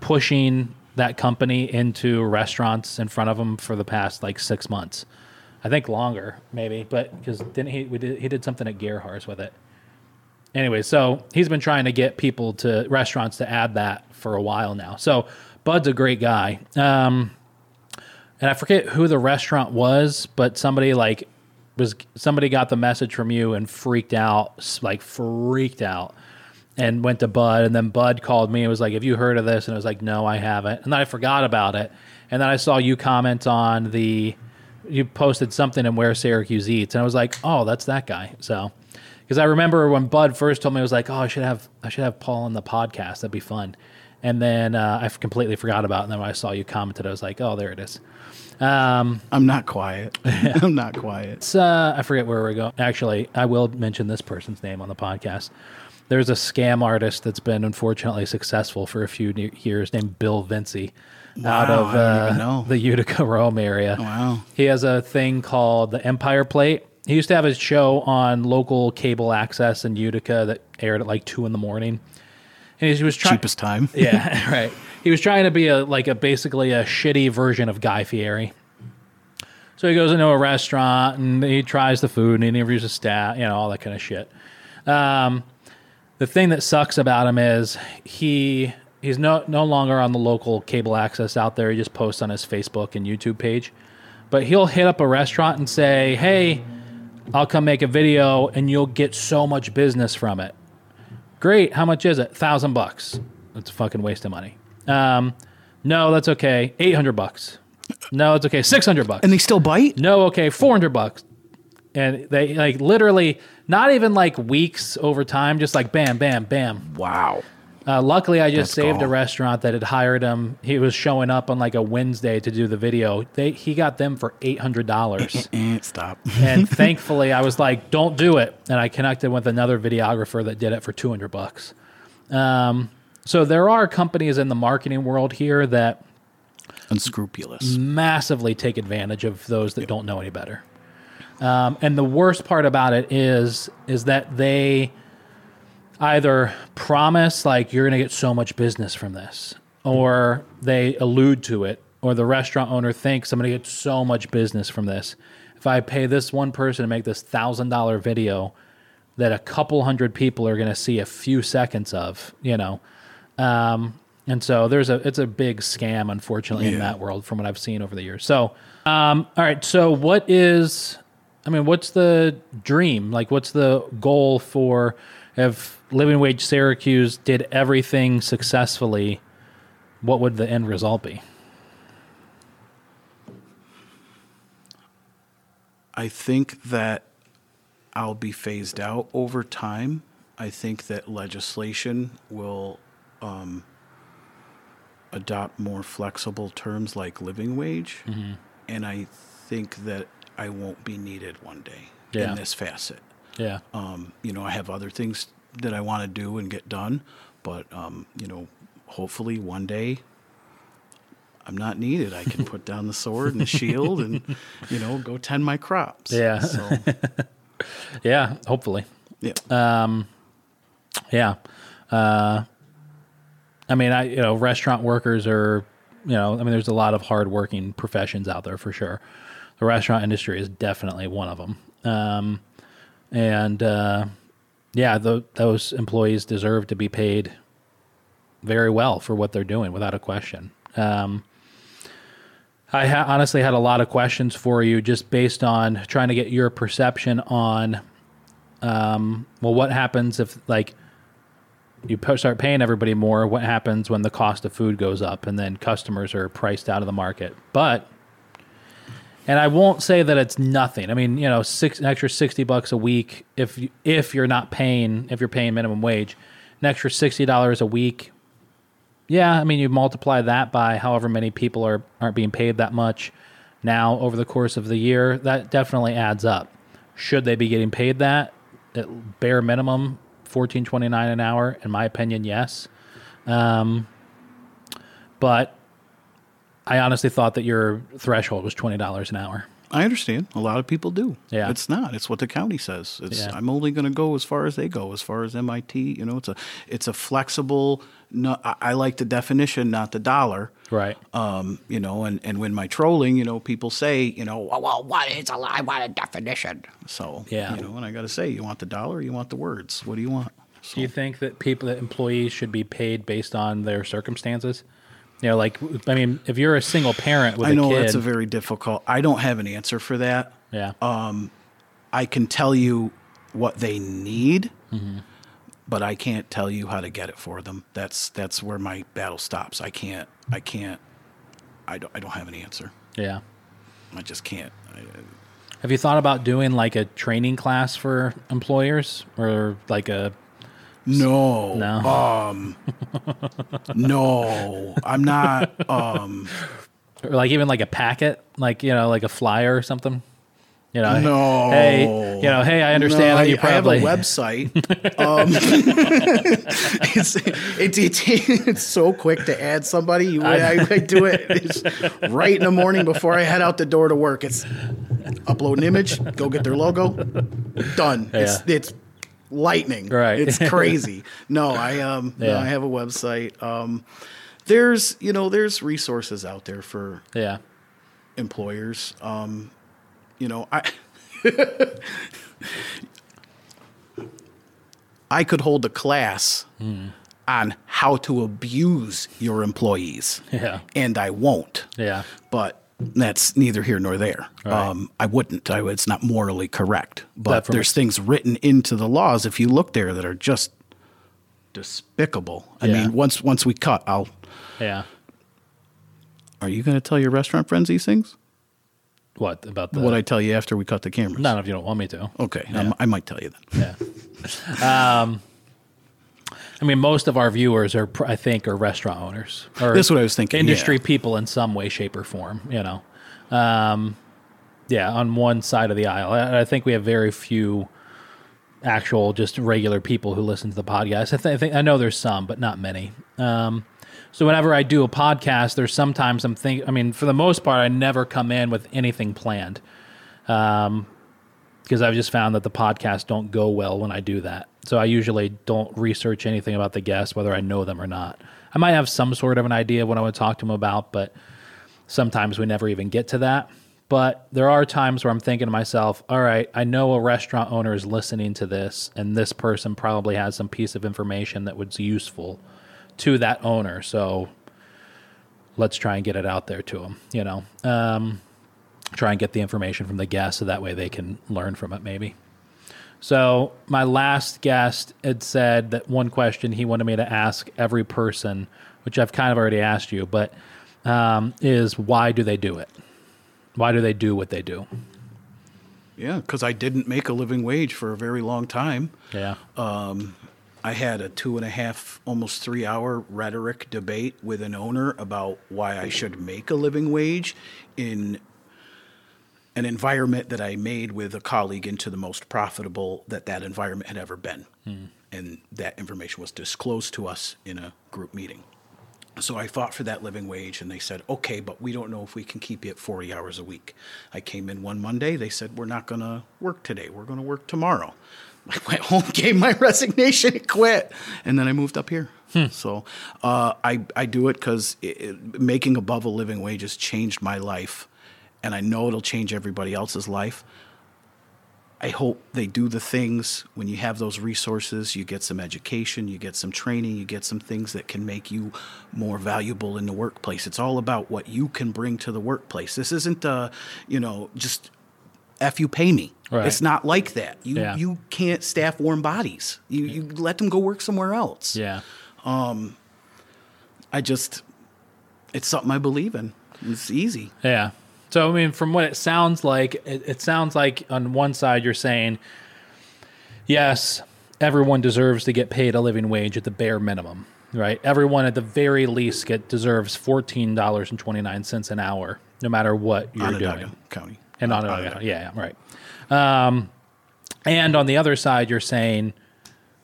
pushing that company into restaurants in front of them for the past like six months. I think longer, maybe, but because didn't he? We did, he did something at Gerhar's with it. Anyway, so he's been trying to get people to restaurants to add that for a while now. So Bud's a great guy. Um, and I forget who the restaurant was, but somebody like was somebody got the message from you and freaked out, like freaked out, and went to Bud. And then Bud called me and was like, "Have you heard of this?" And I was like, "No, I haven't." And then I forgot about it. And then I saw you comment on the you posted something in where Syracuse eats, and I was like, "Oh, that's that guy." So because I remember when Bud first told me, I was like, "Oh, I should have I should have Paul on the podcast. That'd be fun." And then uh, I completely forgot about it. And then when I saw you commented, I was like, "Oh, there it is." Um, I'm not quiet. I'm not quiet. it's, uh, I forget where we're going. Actually, I will mention this person's name on the podcast. There's a scam artist that's been unfortunately successful for a few years named Bill Vinci out of uh, the Utica Rome area. Wow. He has a thing called the Empire Plate. He used to have his show on local cable access in Utica that aired at like two in the morning. And he was trying Cheapest time. yeah, right. He was trying to be a like a basically a shitty version of Guy Fieri. So he goes into a restaurant and he tries the food and he interviews the staff, you know, all that kind of shit. Um, the thing that sucks about him is he he's no no longer on the local cable access out there. He just posts on his Facebook and YouTube page. But he'll hit up a restaurant and say, "Hey, I'll come make a video and you'll get so much business from it." Great. How much is it? Thousand bucks. That's a fucking waste of money. Um, no, that's okay. Eight hundred bucks. No, it's okay. Six hundred bucks. And they still bite? No, okay, four hundred bucks. And they like literally not even like weeks over time, just like bam, bam, bam. Wow. Uh, luckily, I just That's saved a restaurant that had hired him. He was showing up on like a Wednesday to do the video. They he got them for eight hundred dollars. Eh, stop. and thankfully, I was like, "Don't do it." And I connected with another videographer that did it for two hundred bucks. Um, so there are companies in the marketing world here that Unscrupulous. massively take advantage of those that don't know any better. Um, and the worst part about it is is that they either promise like you're going to get so much business from this, or they allude to it, or the restaurant owner thinks I'm going to get so much business from this. If I pay this one person to make this thousand dollar video, that a couple hundred people are going to see a few seconds of, you know. Um, and so there's a it's a big scam, unfortunately, in that world from what I've seen over the years. So, um, all right. So, what is? I mean, what's the dream? Like, what's the goal for? If Living Wage Syracuse did everything successfully, what would the end result be? I think that I'll be phased out over time. I think that legislation will um, adopt more flexible terms like living wage. Mm-hmm. And I think that I won't be needed one day Yeah. in this facet. Yeah. Um, you know, I have other things that I want to do and get done, but, um, you know, hopefully one day I'm not needed. I can put down the sword and the shield and, you know, go tend my crops. Yeah. So, Yeah. Hopefully. yeah. Yeah. Uh, I mean, I you know, restaurant workers are, you know, I mean, there's a lot of hardworking professions out there for sure. The restaurant industry is definitely one of them. Um, and uh, yeah, tho- those employees deserve to be paid very well for what they're doing, without a question. Um, I ha- honestly had a lot of questions for you, just based on trying to get your perception on well, what happens if like you start paying everybody more? What happens when the cost of food goes up and then customers are priced out of the market? But and I won't say that it's nothing. I mean, you know, six an extra sixty bucks a week if you, if you're not paying if you're paying minimum wage, an extra sixty dollars a week. Yeah, I mean, you multiply that by however many people are aren't being paid that much. now over the course of the year, that definitely adds up. Should they be getting paid that at bare minimum, fourteen twenty nine an hour? In my opinion, yes. Um, but I honestly thought that your threshold was twenty dollars an hour. I understand. A lot of people do. Yeah. It's not. It's what the county says. It's Yeah. I'm only going to go as far as they go, as far as MIT. You know, it's a it's a flexible. No, I, I like the definition, not the dollar. Right. Um, you know, and and when my trolling, you know, people say, you know, Well, well, what is a I want a definition. so Yeah. you know, and I got to say, you want the dollar, or you want the words. What do you want? Do you think that people, that employees, should be paid based on their circumstances? You know, like I mean, if you're a single parent with I a know kid, that's a very difficult. I don't have an answer for that. yeah, I can tell you what they need, Mm-hmm. but I can't tell you how to get it for them. That's that's where my battle stops. I can't. I can't. I don't. I don't have an answer. yeah. I just can't. I, Have you thought about doing like a training class for employers or like a no. no? Um. no. I'm not. Um. or like even like a packet, like you know, like a flyer or something. You know, No. Hey, you know, hey, I understand No, that I, you probably I have a website. um, it's, it's, it's, it's so quick to add somebody. You, I, I do it right in the morning before I head out the door to work. It's upload an image, go get their logo, done. It's it's lightning. Right. It's crazy. no, I um no, Yeah. I have a website. Um, there's you know there's resources out there for Yeah, employers. Um, you know, I I could hold a class on how to abuse your employees, yeah, and I won't. yeah, But that's neither here nor there. Um, I wouldn't. I, it's not morally correct. But there's things written into the laws if you look there that are just despicable. I Yeah. mean, once once we cut, I'll. yeah. Are you going to tell your restaurant friends these things? What about the? what I tell you after we cut the cameras? not if you don't want me to. Okay, I'm- I might tell you then. Yeah. um, I mean, most of our viewers are, I think, are restaurant owners or That's what I was thinking, Industry yeah. people in some way, shape, or form. You know, um, yeah, on one side of the aisle. I, I think we have very few actual, just regular people who listen to the podcast. I, th- I think I know there's some, but not many. Um, so whenever I do a podcast, there's sometimes I'm think. I mean, for the most part, I never come in with anything planned because I've just found that the podcasts don't go well when I do that. So I usually don't research anything about the guests, whether I know them or not. I might have some sort of an idea of what I want to talk to them about, but sometimes we never even get to that. But there are times where I'm thinking to myself, all right, I know a restaurant owner is listening to this, and this person probably has some piece of information that was useful to that owner. So let's try and get it out there to them, you know. Um, try and get the information from the guests so that way they can learn from it maybe. So my last guest had said that one question he wanted me to ask every person, which I've kind of already asked you, but um, is why do they do it? Why do they do what they do? Yeah, because I didn't make a living wage for a very long time. Yeah. I had a two and a half, almost three hour rhetoric debate with an owner about why I should make a living wage in an environment that I made with a colleague into the most profitable that that environment had ever been. And that information was disclosed to us in a group meeting. So I fought for that living wage, and they said, okay, but we don't know if we can keep you at 40 hours a week. I came in one Monday, they said, we're not going to work today, we're going to work tomorrow. I went home, gave my resignation, and quit, and then I moved up here. So uh, I, I do it because making above a living wage has changed my life, and I know it'll change everybody else's life. I hope they do the things when you have those resources, you get some education, you get some training, you get some things that can make you more valuable in the workplace. It's all about what you can bring to the workplace. This isn't, uh, you know, just F you pay me. Right. It's not like that. You Yeah. you can't staff warm bodies. You you let them go work somewhere else. Yeah. Um, I just it's something I believe in. It's easy. Yeah. So I mean, from what it sounds like, it, it sounds like on one side you're saying, yes, everyone deserves to get paid a living wage at the bare minimum. right? Everyone at the very least get deserves fourteen dollars and twenty nine cents an hour, no matter what you're Onondaga doing. County. And on Onondaga. yeah, yeah, right. Um, and on the other side, you're saying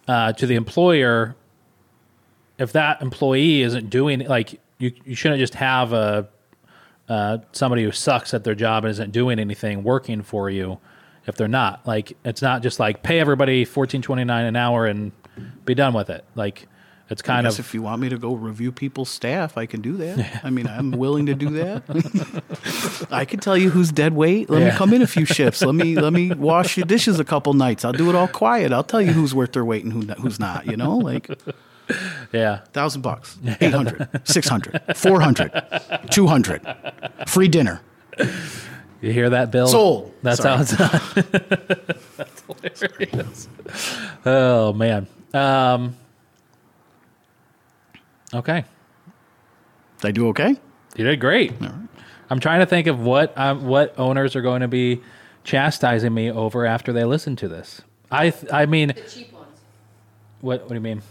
uh, to the employer, if that employee isn't doing like you, you shouldn't just have a uh, somebody who sucks at their job and isn't doing anything working for you. If they're not like, it's not just like pay everybody fourteen twenty nine an hour and be done with it. Like, it's kind of if you want me to go review people's staff, I can do that. I mean, I'm willing to do that. I can tell you who's dead weight. Let Yeah. me come in a few shifts. Let me let me wash your dishes a couple nights. I'll do it all quiet. I'll tell you who's worth their weight and who, who's not. You know, like yeah. thousand bucks, 800, 600, 400, 200, free dinner. You hear that, Bill? Sold. That's Sorry. how it's done. That's hilarious. Oh man. Um, okay, Did I do okay? you did great. I'm trying to think of what um, what owners are going to be chastising me over after they listen to this. I th- I mean, The cheap ones. what what do you mean?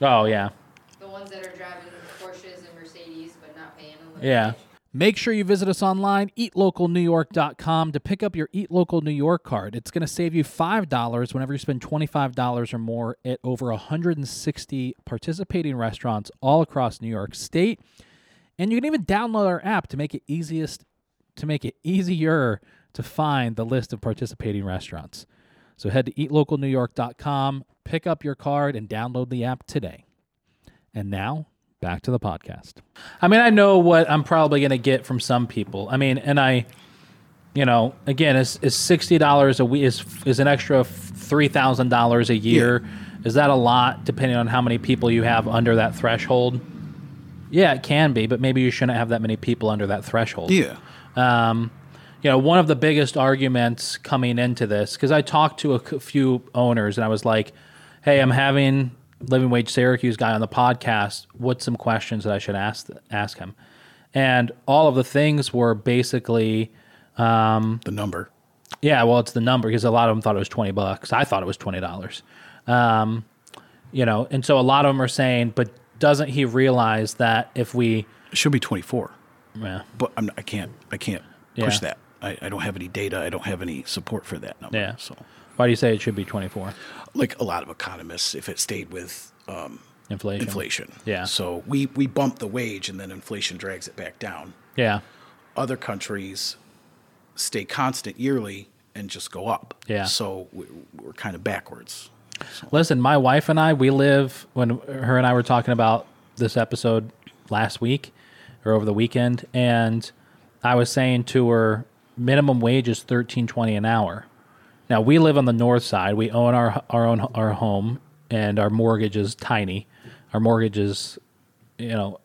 They're not paying. Oh yeah, The ones that are driving Porsches and Mercedes, but not paying a living yeah. wage. Make sure you visit us online, eatlocalnewyork.com, to pick up your Eat Local New York card. It's going to save you $5 whenever you spend $25 or more at over 160 participating restaurants all across New York State. And you can even download our app to make it easiest to make it easier to find the list of participating restaurants. So head to eatlocalnewyork.com, pick up your card and download the app today. And now, back to the podcast. I mean, I know what I'm probably going to get from some people. I mean, and I, you know, again, is is sixty dollars a week is is an extra three thousand dollars a year. Is that a lot, depending on how many people you have under that threshold? Yeah, it can be, but maybe you shouldn't have that many people under that threshold Yeah. um, you know, one of the biggest arguments coming into this, because I talked to a few owners and I was like, hey, I'm having Living Wage Syracuse guy on the podcast. What's some questions that I should ask ask him? And all of the things were basically, The number. yeah, well, it's the number because a lot of them thought it was 20 bucks. I thought it was $20. Um, you know, and so a lot of them are saying, but doesn't he realize that if we, It should be 24. yeah, But I'm, I can't. I can't push Yeah. that. I, I don't have any data. I don't have any support for that number. Yeah. So, why do you say it should be 24? like a lot of economists, if it stayed with um, Inflation. inflation. Yeah. So we we bump the wage, and then inflation drags it back down. Yeah. Other countries stay constant yearly and just go up. Yeah. So we, we're kind of backwards. Listen, my wife and I, we live when her and I were talking about this episode last week or over the weekend, and I was saying to her, minimum wage is thirteen twenty an hour. Now we live on the north side. We own our our own our home, and our mortgage is tiny. Our mortgage is, you know,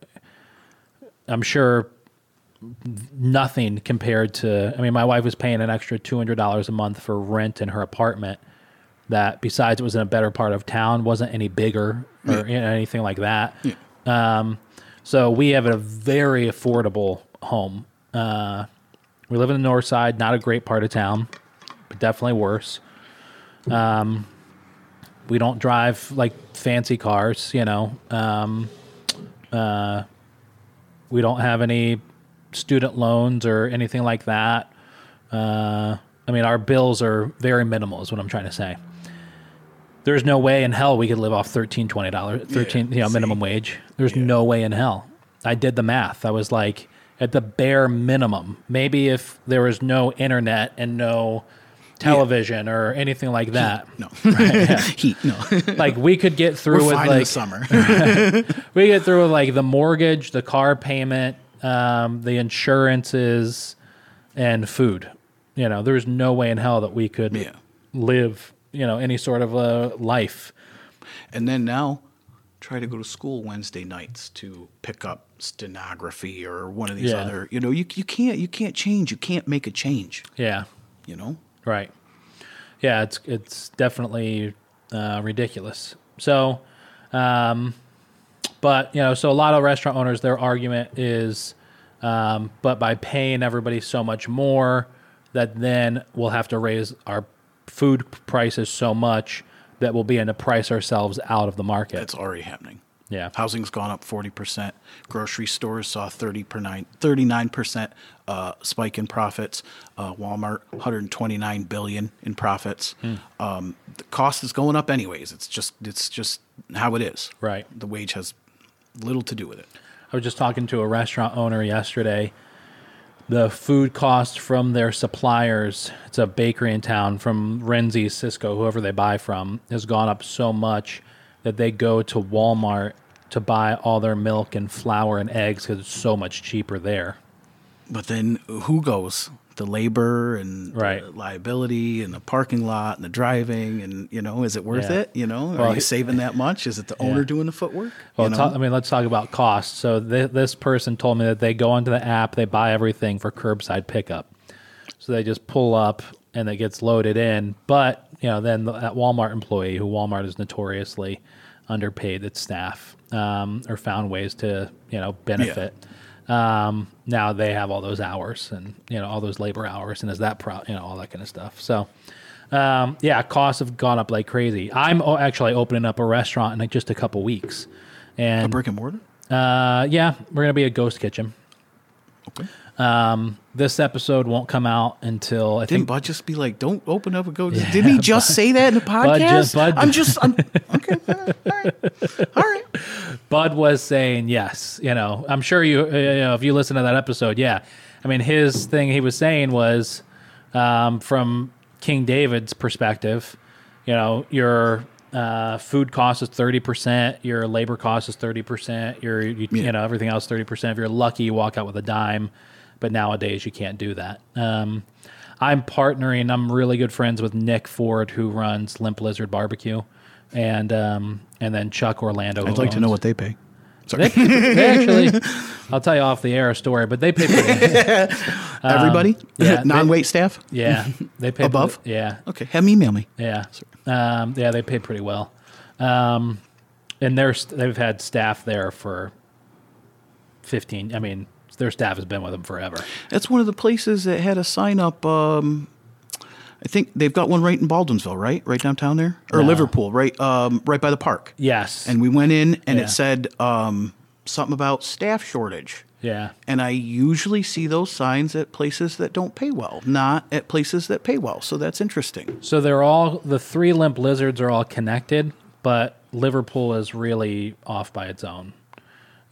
I'm sure nothing compared to. I mean, my wife was paying an extra two hundred dollars a month for rent in her apartment that besides it was in a better part of town wasn't any bigger or you know, anything like that Yeah. um, so we have a very affordable home uh, we live in the north side not a great part of town but definitely worse um, we don't drive like fancy cars you know um, uh, we don't have any student loans or anything like that uh, I mean, our bills are very minimal, is what I'm trying to say. There's no way in hell we could live off $13, $20, 13 you know, see. minimum wage. There's no way in hell. I did the math. I was like, at the bare minimum, maybe if there was no internet and no television or anything like that, No. Heat. No. like we could get through we're with fine in the like summer. we get through with like the mortgage, the car payment, um, the insurances, and food. You know, there's no way in hell that we could Yeah. live, you know, any sort of a life. and then now, try to go to school Wednesday nights to pick up stenography or one of these Yeah. other. You know, you you can't you can't change. You can't make a change. Yeah, You know. Right. Yeah, it's it's definitely uh, ridiculous. So, um, but you know, so a lot of restaurant owners, their argument is, um, but by paying everybody so much more, that then we'll have to raise our food prices so much that we'll be in to price ourselves out of the market. That's already happening. Yeah. Housing's gone up 40%. Grocery stores saw 30 per nine, 39% uh, spike in profits. Uh, Walmart, 129 billion in profits. Hmm. Um, the cost is going up anyways. It's just it's just how it is. Right. The wage has little to do with it. I was just talking to a restaurant owner yesterday. The food cost from their suppliers, it's a bakery in town, from Renzi, Sysco, whoever they buy from, has gone up so much that they go to Walmart to buy all their milk and flour and eggs because it's so much cheaper there. But then who goes? The labor and Right. the liability and the parking lot and the driving and you know, is it worth Yeah. it? You know, Well, are you saving that much? Is it the owner Yeah. doing the footwork? Well, you know? I mean, let's talk about cost. So th- this person told me that they go onto the app, they buy everything for curbside pickup. So they just pull up and it gets loaded in. But you know, then the, that Walmart employee, who Walmart is notoriously underpaid its staff, um, or found ways to you know benefit. Um, now they have all those hours and you know all those labor hours, and is that pro- you know all that kind of stuff. So. Um, yeah, costs have gone up like crazy. I'm actually opening up a restaurant in like just a couple weeks, and a brick and mortar? uh, yeah, we're gonna be a ghost kitchen. Okay. Um, this episode won't come out until I Didn't think. Bud just be like, "Don't open up and go"? Didn't he just say that in the podcast? just- Bud- I'm just, I'm, okay, all right, all right. Bud was saying yes. You know, I'm sure you. Uh, you know, if you listen to that episode, yeah. I mean, his thing he was saying was um, from King David's perspective. You know, your uh, food cost is thirty percent. Your labor cost is thirty percent. Your you, you know everything else thirty percent. If you're lucky, you walk out with a dime. But nowadays, you can't do that. Um, I'm partnering. I'm really good friends with Nick Ford, who runs Limp Lizard Barbecue, and um, and then Chuck Orlando. I'd like to know what they pay. Sorry, they actually. I'll tell you off the air a story, but they pay pretty. everybody, yeah, they- non-wait staff. Yeah, they pay Above? pretty- yeah, Okay, have them email me. yeah, um, yeah. They pay pretty well, um, and they're they've had staff there for fifteen. I mean, their staff has been with them forever. That's one of the places that had a sign up. Um, I think they've got one right in Baldwinsville, right, right downtown there, or. Liverpool, right, um, right by the park. Yes, And we went in, and Yeah. it said um, something about staff shortage. yeah, And I usually see those signs at places that don't pay well, not at places that pay well. So that's interesting. So they're all the three limp lizards are all connected, but Liverpool is really off by its own.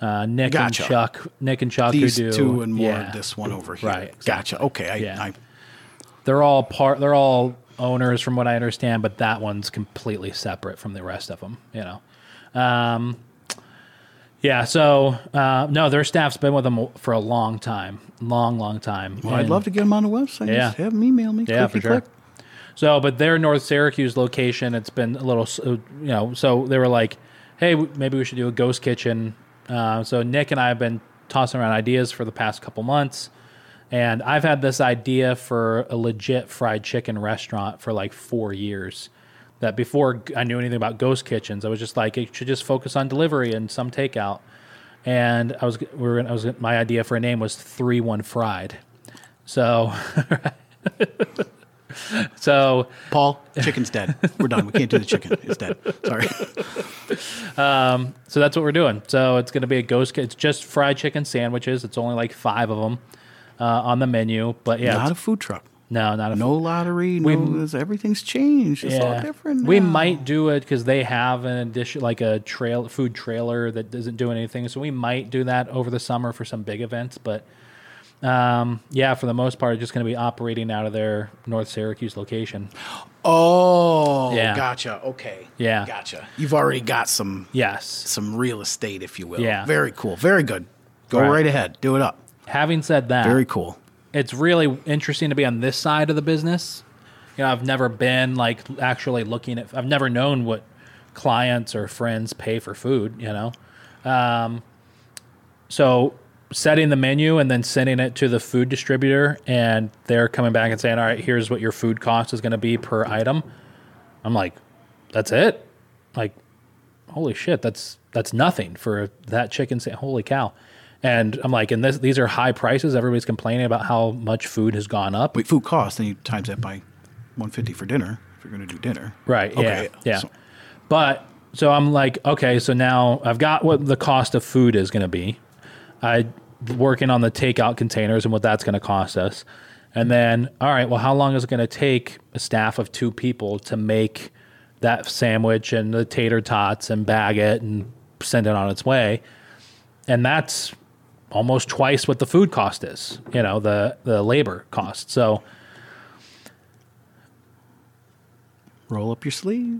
Uh, Nick Gotcha. and Chuck, Nick and Chuck, These who do two and more yeah. this one over here. Right, Gotcha. Okay. I, Yeah. I, They're all part. They're all owners, from what I understand, but that one's completely separate from the rest of them. You know. Um, yeah. So uh, no, their staff's been with them for a long time, long, long time. well, I'd love to get them on the website. Yeah. Just have them email me. Yeah, for sure. click. So, but their North Syracuse location, it's been a little, uh, you know, so they were like, hey, maybe we should do a ghost kitchen. Uh, so Nick and I have been tossing around ideas for the past couple months. And I've had this idea for a legit fried chicken restaurant for like four years. That before I knew anything about ghost kitchens, I was just like, it should just focus on delivery and some takeout. And I was, we were, I was, my idea for a name was Three One Fried. So, so Paul, chicken's dead. We're done. We can't do the chicken. It's dead. Sorry. Um, so that's what we're doing. So it's going to be a ghost. It's just fried chicken sandwiches. It's only like five of them uh, on the menu. But yeah, Not a food truck. no, not a No lottery. No, everything's changed. It's all different. We might do it because they have an addition, like a trail food trailer that doesn't do anything. So we might do that over the summer for some big events. But um, yeah, for the most part, just going to be operating out of their North Syracuse location. Oh, Yeah. gotcha. Okay. Yeah. Gotcha. You've already got some Yes. some real estate, if you will. Yeah. Very cool. Very good. Go Right. right, ahead. Do it up. Having said that, Very cool. it's really interesting to be on this side of the business. You know, I've never been like actually looking at. I've never known what clients or friends pay for food. You know, um, so setting the menu and then sending it to the food distributor, and they're coming back and saying, "All right, here's what your food cost is going to be per item." I'm like, "That's it." Like, holy shit, that's that's nothing for that chicken. Sa- holy cow! And I'm like, and this these are high prices. Everybody's complaining about how much food has gone up. Wait, food costs, then you times that by 150 for dinner if you're going to do dinner. Right. Okay. Yeah. Yeah. So- But so I'm like, okay, so now I've got what the cost of food is going to be. I working on the takeout containers and what that's going to cost us. And then, all right, well, how long is it going to take a staff of two people to make that sandwich and the tater tots and bag it and send it on its way? And that's almost twice what the food cost is, you know, the the labor cost. So, Roll up your sleeve. in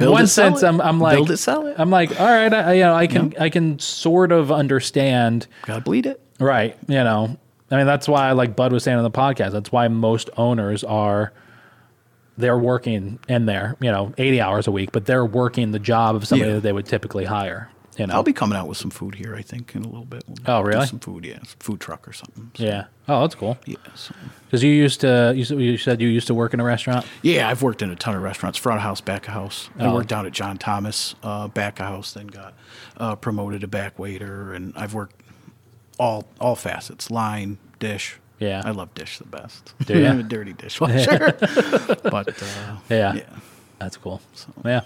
Build one it, sell sense, it. I'm I'm like Build it, sell it. I'm like, all right, I, you know, I can I can sort of understand Gotta bleed it. Right. You know, I mean, that's why, like Bud was saying on the podcast, that's why most owners are, they're working in there, you know, 80 hours a week, but they're working the job of somebody Yeah. that they would typically hire, you know? I'll be coming out with some food here, I think, in a little bit. We'll Oh, really? Some food, yeah. Some food truck or something. So, yeah. Oh, that's cool. Yeah. So. Because you used to, you said, you used to work in a restaurant? Yeah, I've worked in a ton of restaurants, front of house, back of house. I Oh. worked down at John Thomas, uh, back of house, then got uh, promoted to back waiter, and I've worked all all facets, line, dish. Yeah. I love dish the best. Do ya? I'm a dirty dishwasher. but uh, Yeah. yeah. That's cool. Yeah.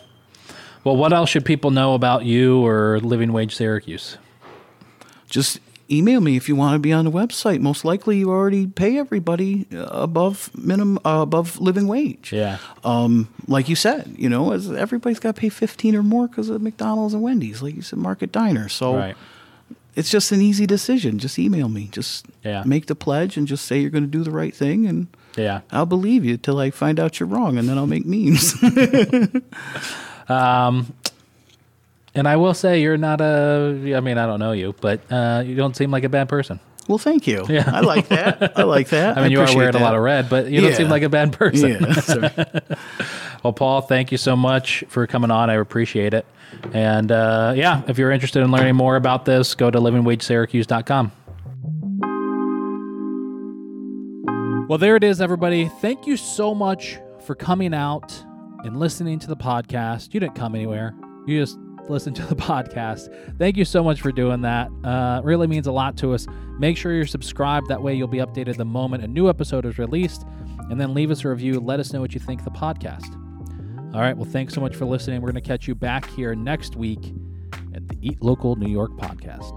Well, what else should people know about you or Living Wage Syracuse? just email me if you want to be on the website. Most likely, you already pay everybody above minimum, uh, above living wage. Yeah. Um, like you said, you know, as everybody's got to pay fifteen or more because of McDonald's and Wendy's, like you said, market diner. So Right. it's just an easy decision. Just email me. Just Yeah. make the pledge and just say you're going to do the right thing, and Yeah. I'll believe you till I find out you're wrong, and then I'll make memes. And I will say you're not a, I mean, I don't know you, but uh, you don't seem like a bad person. well, thank you. Yeah. I like that. I like that. I mean, you are wearing a lot of red, but you don't seem like a bad person. Yeah. Well, Paul, thank you so much for coming on. I appreciate it. And uh, yeah, if you're interested in learning more about this, go to livingwagesyracuse.com. Well, there it is, everybody. Thank you so much for coming out and listening to the podcast. You didn't come anywhere, you just listened to the podcast. Thank you so much for doing that. Uh, really means a lot to us. Make sure you're subscribed. That way, you'll be updated the moment a new episode is released. And then leave us a review. Let us know what you think of the podcast. All right. Well, thanks so much for listening. We're going to catch you back here next week at the Eat Local New York podcast.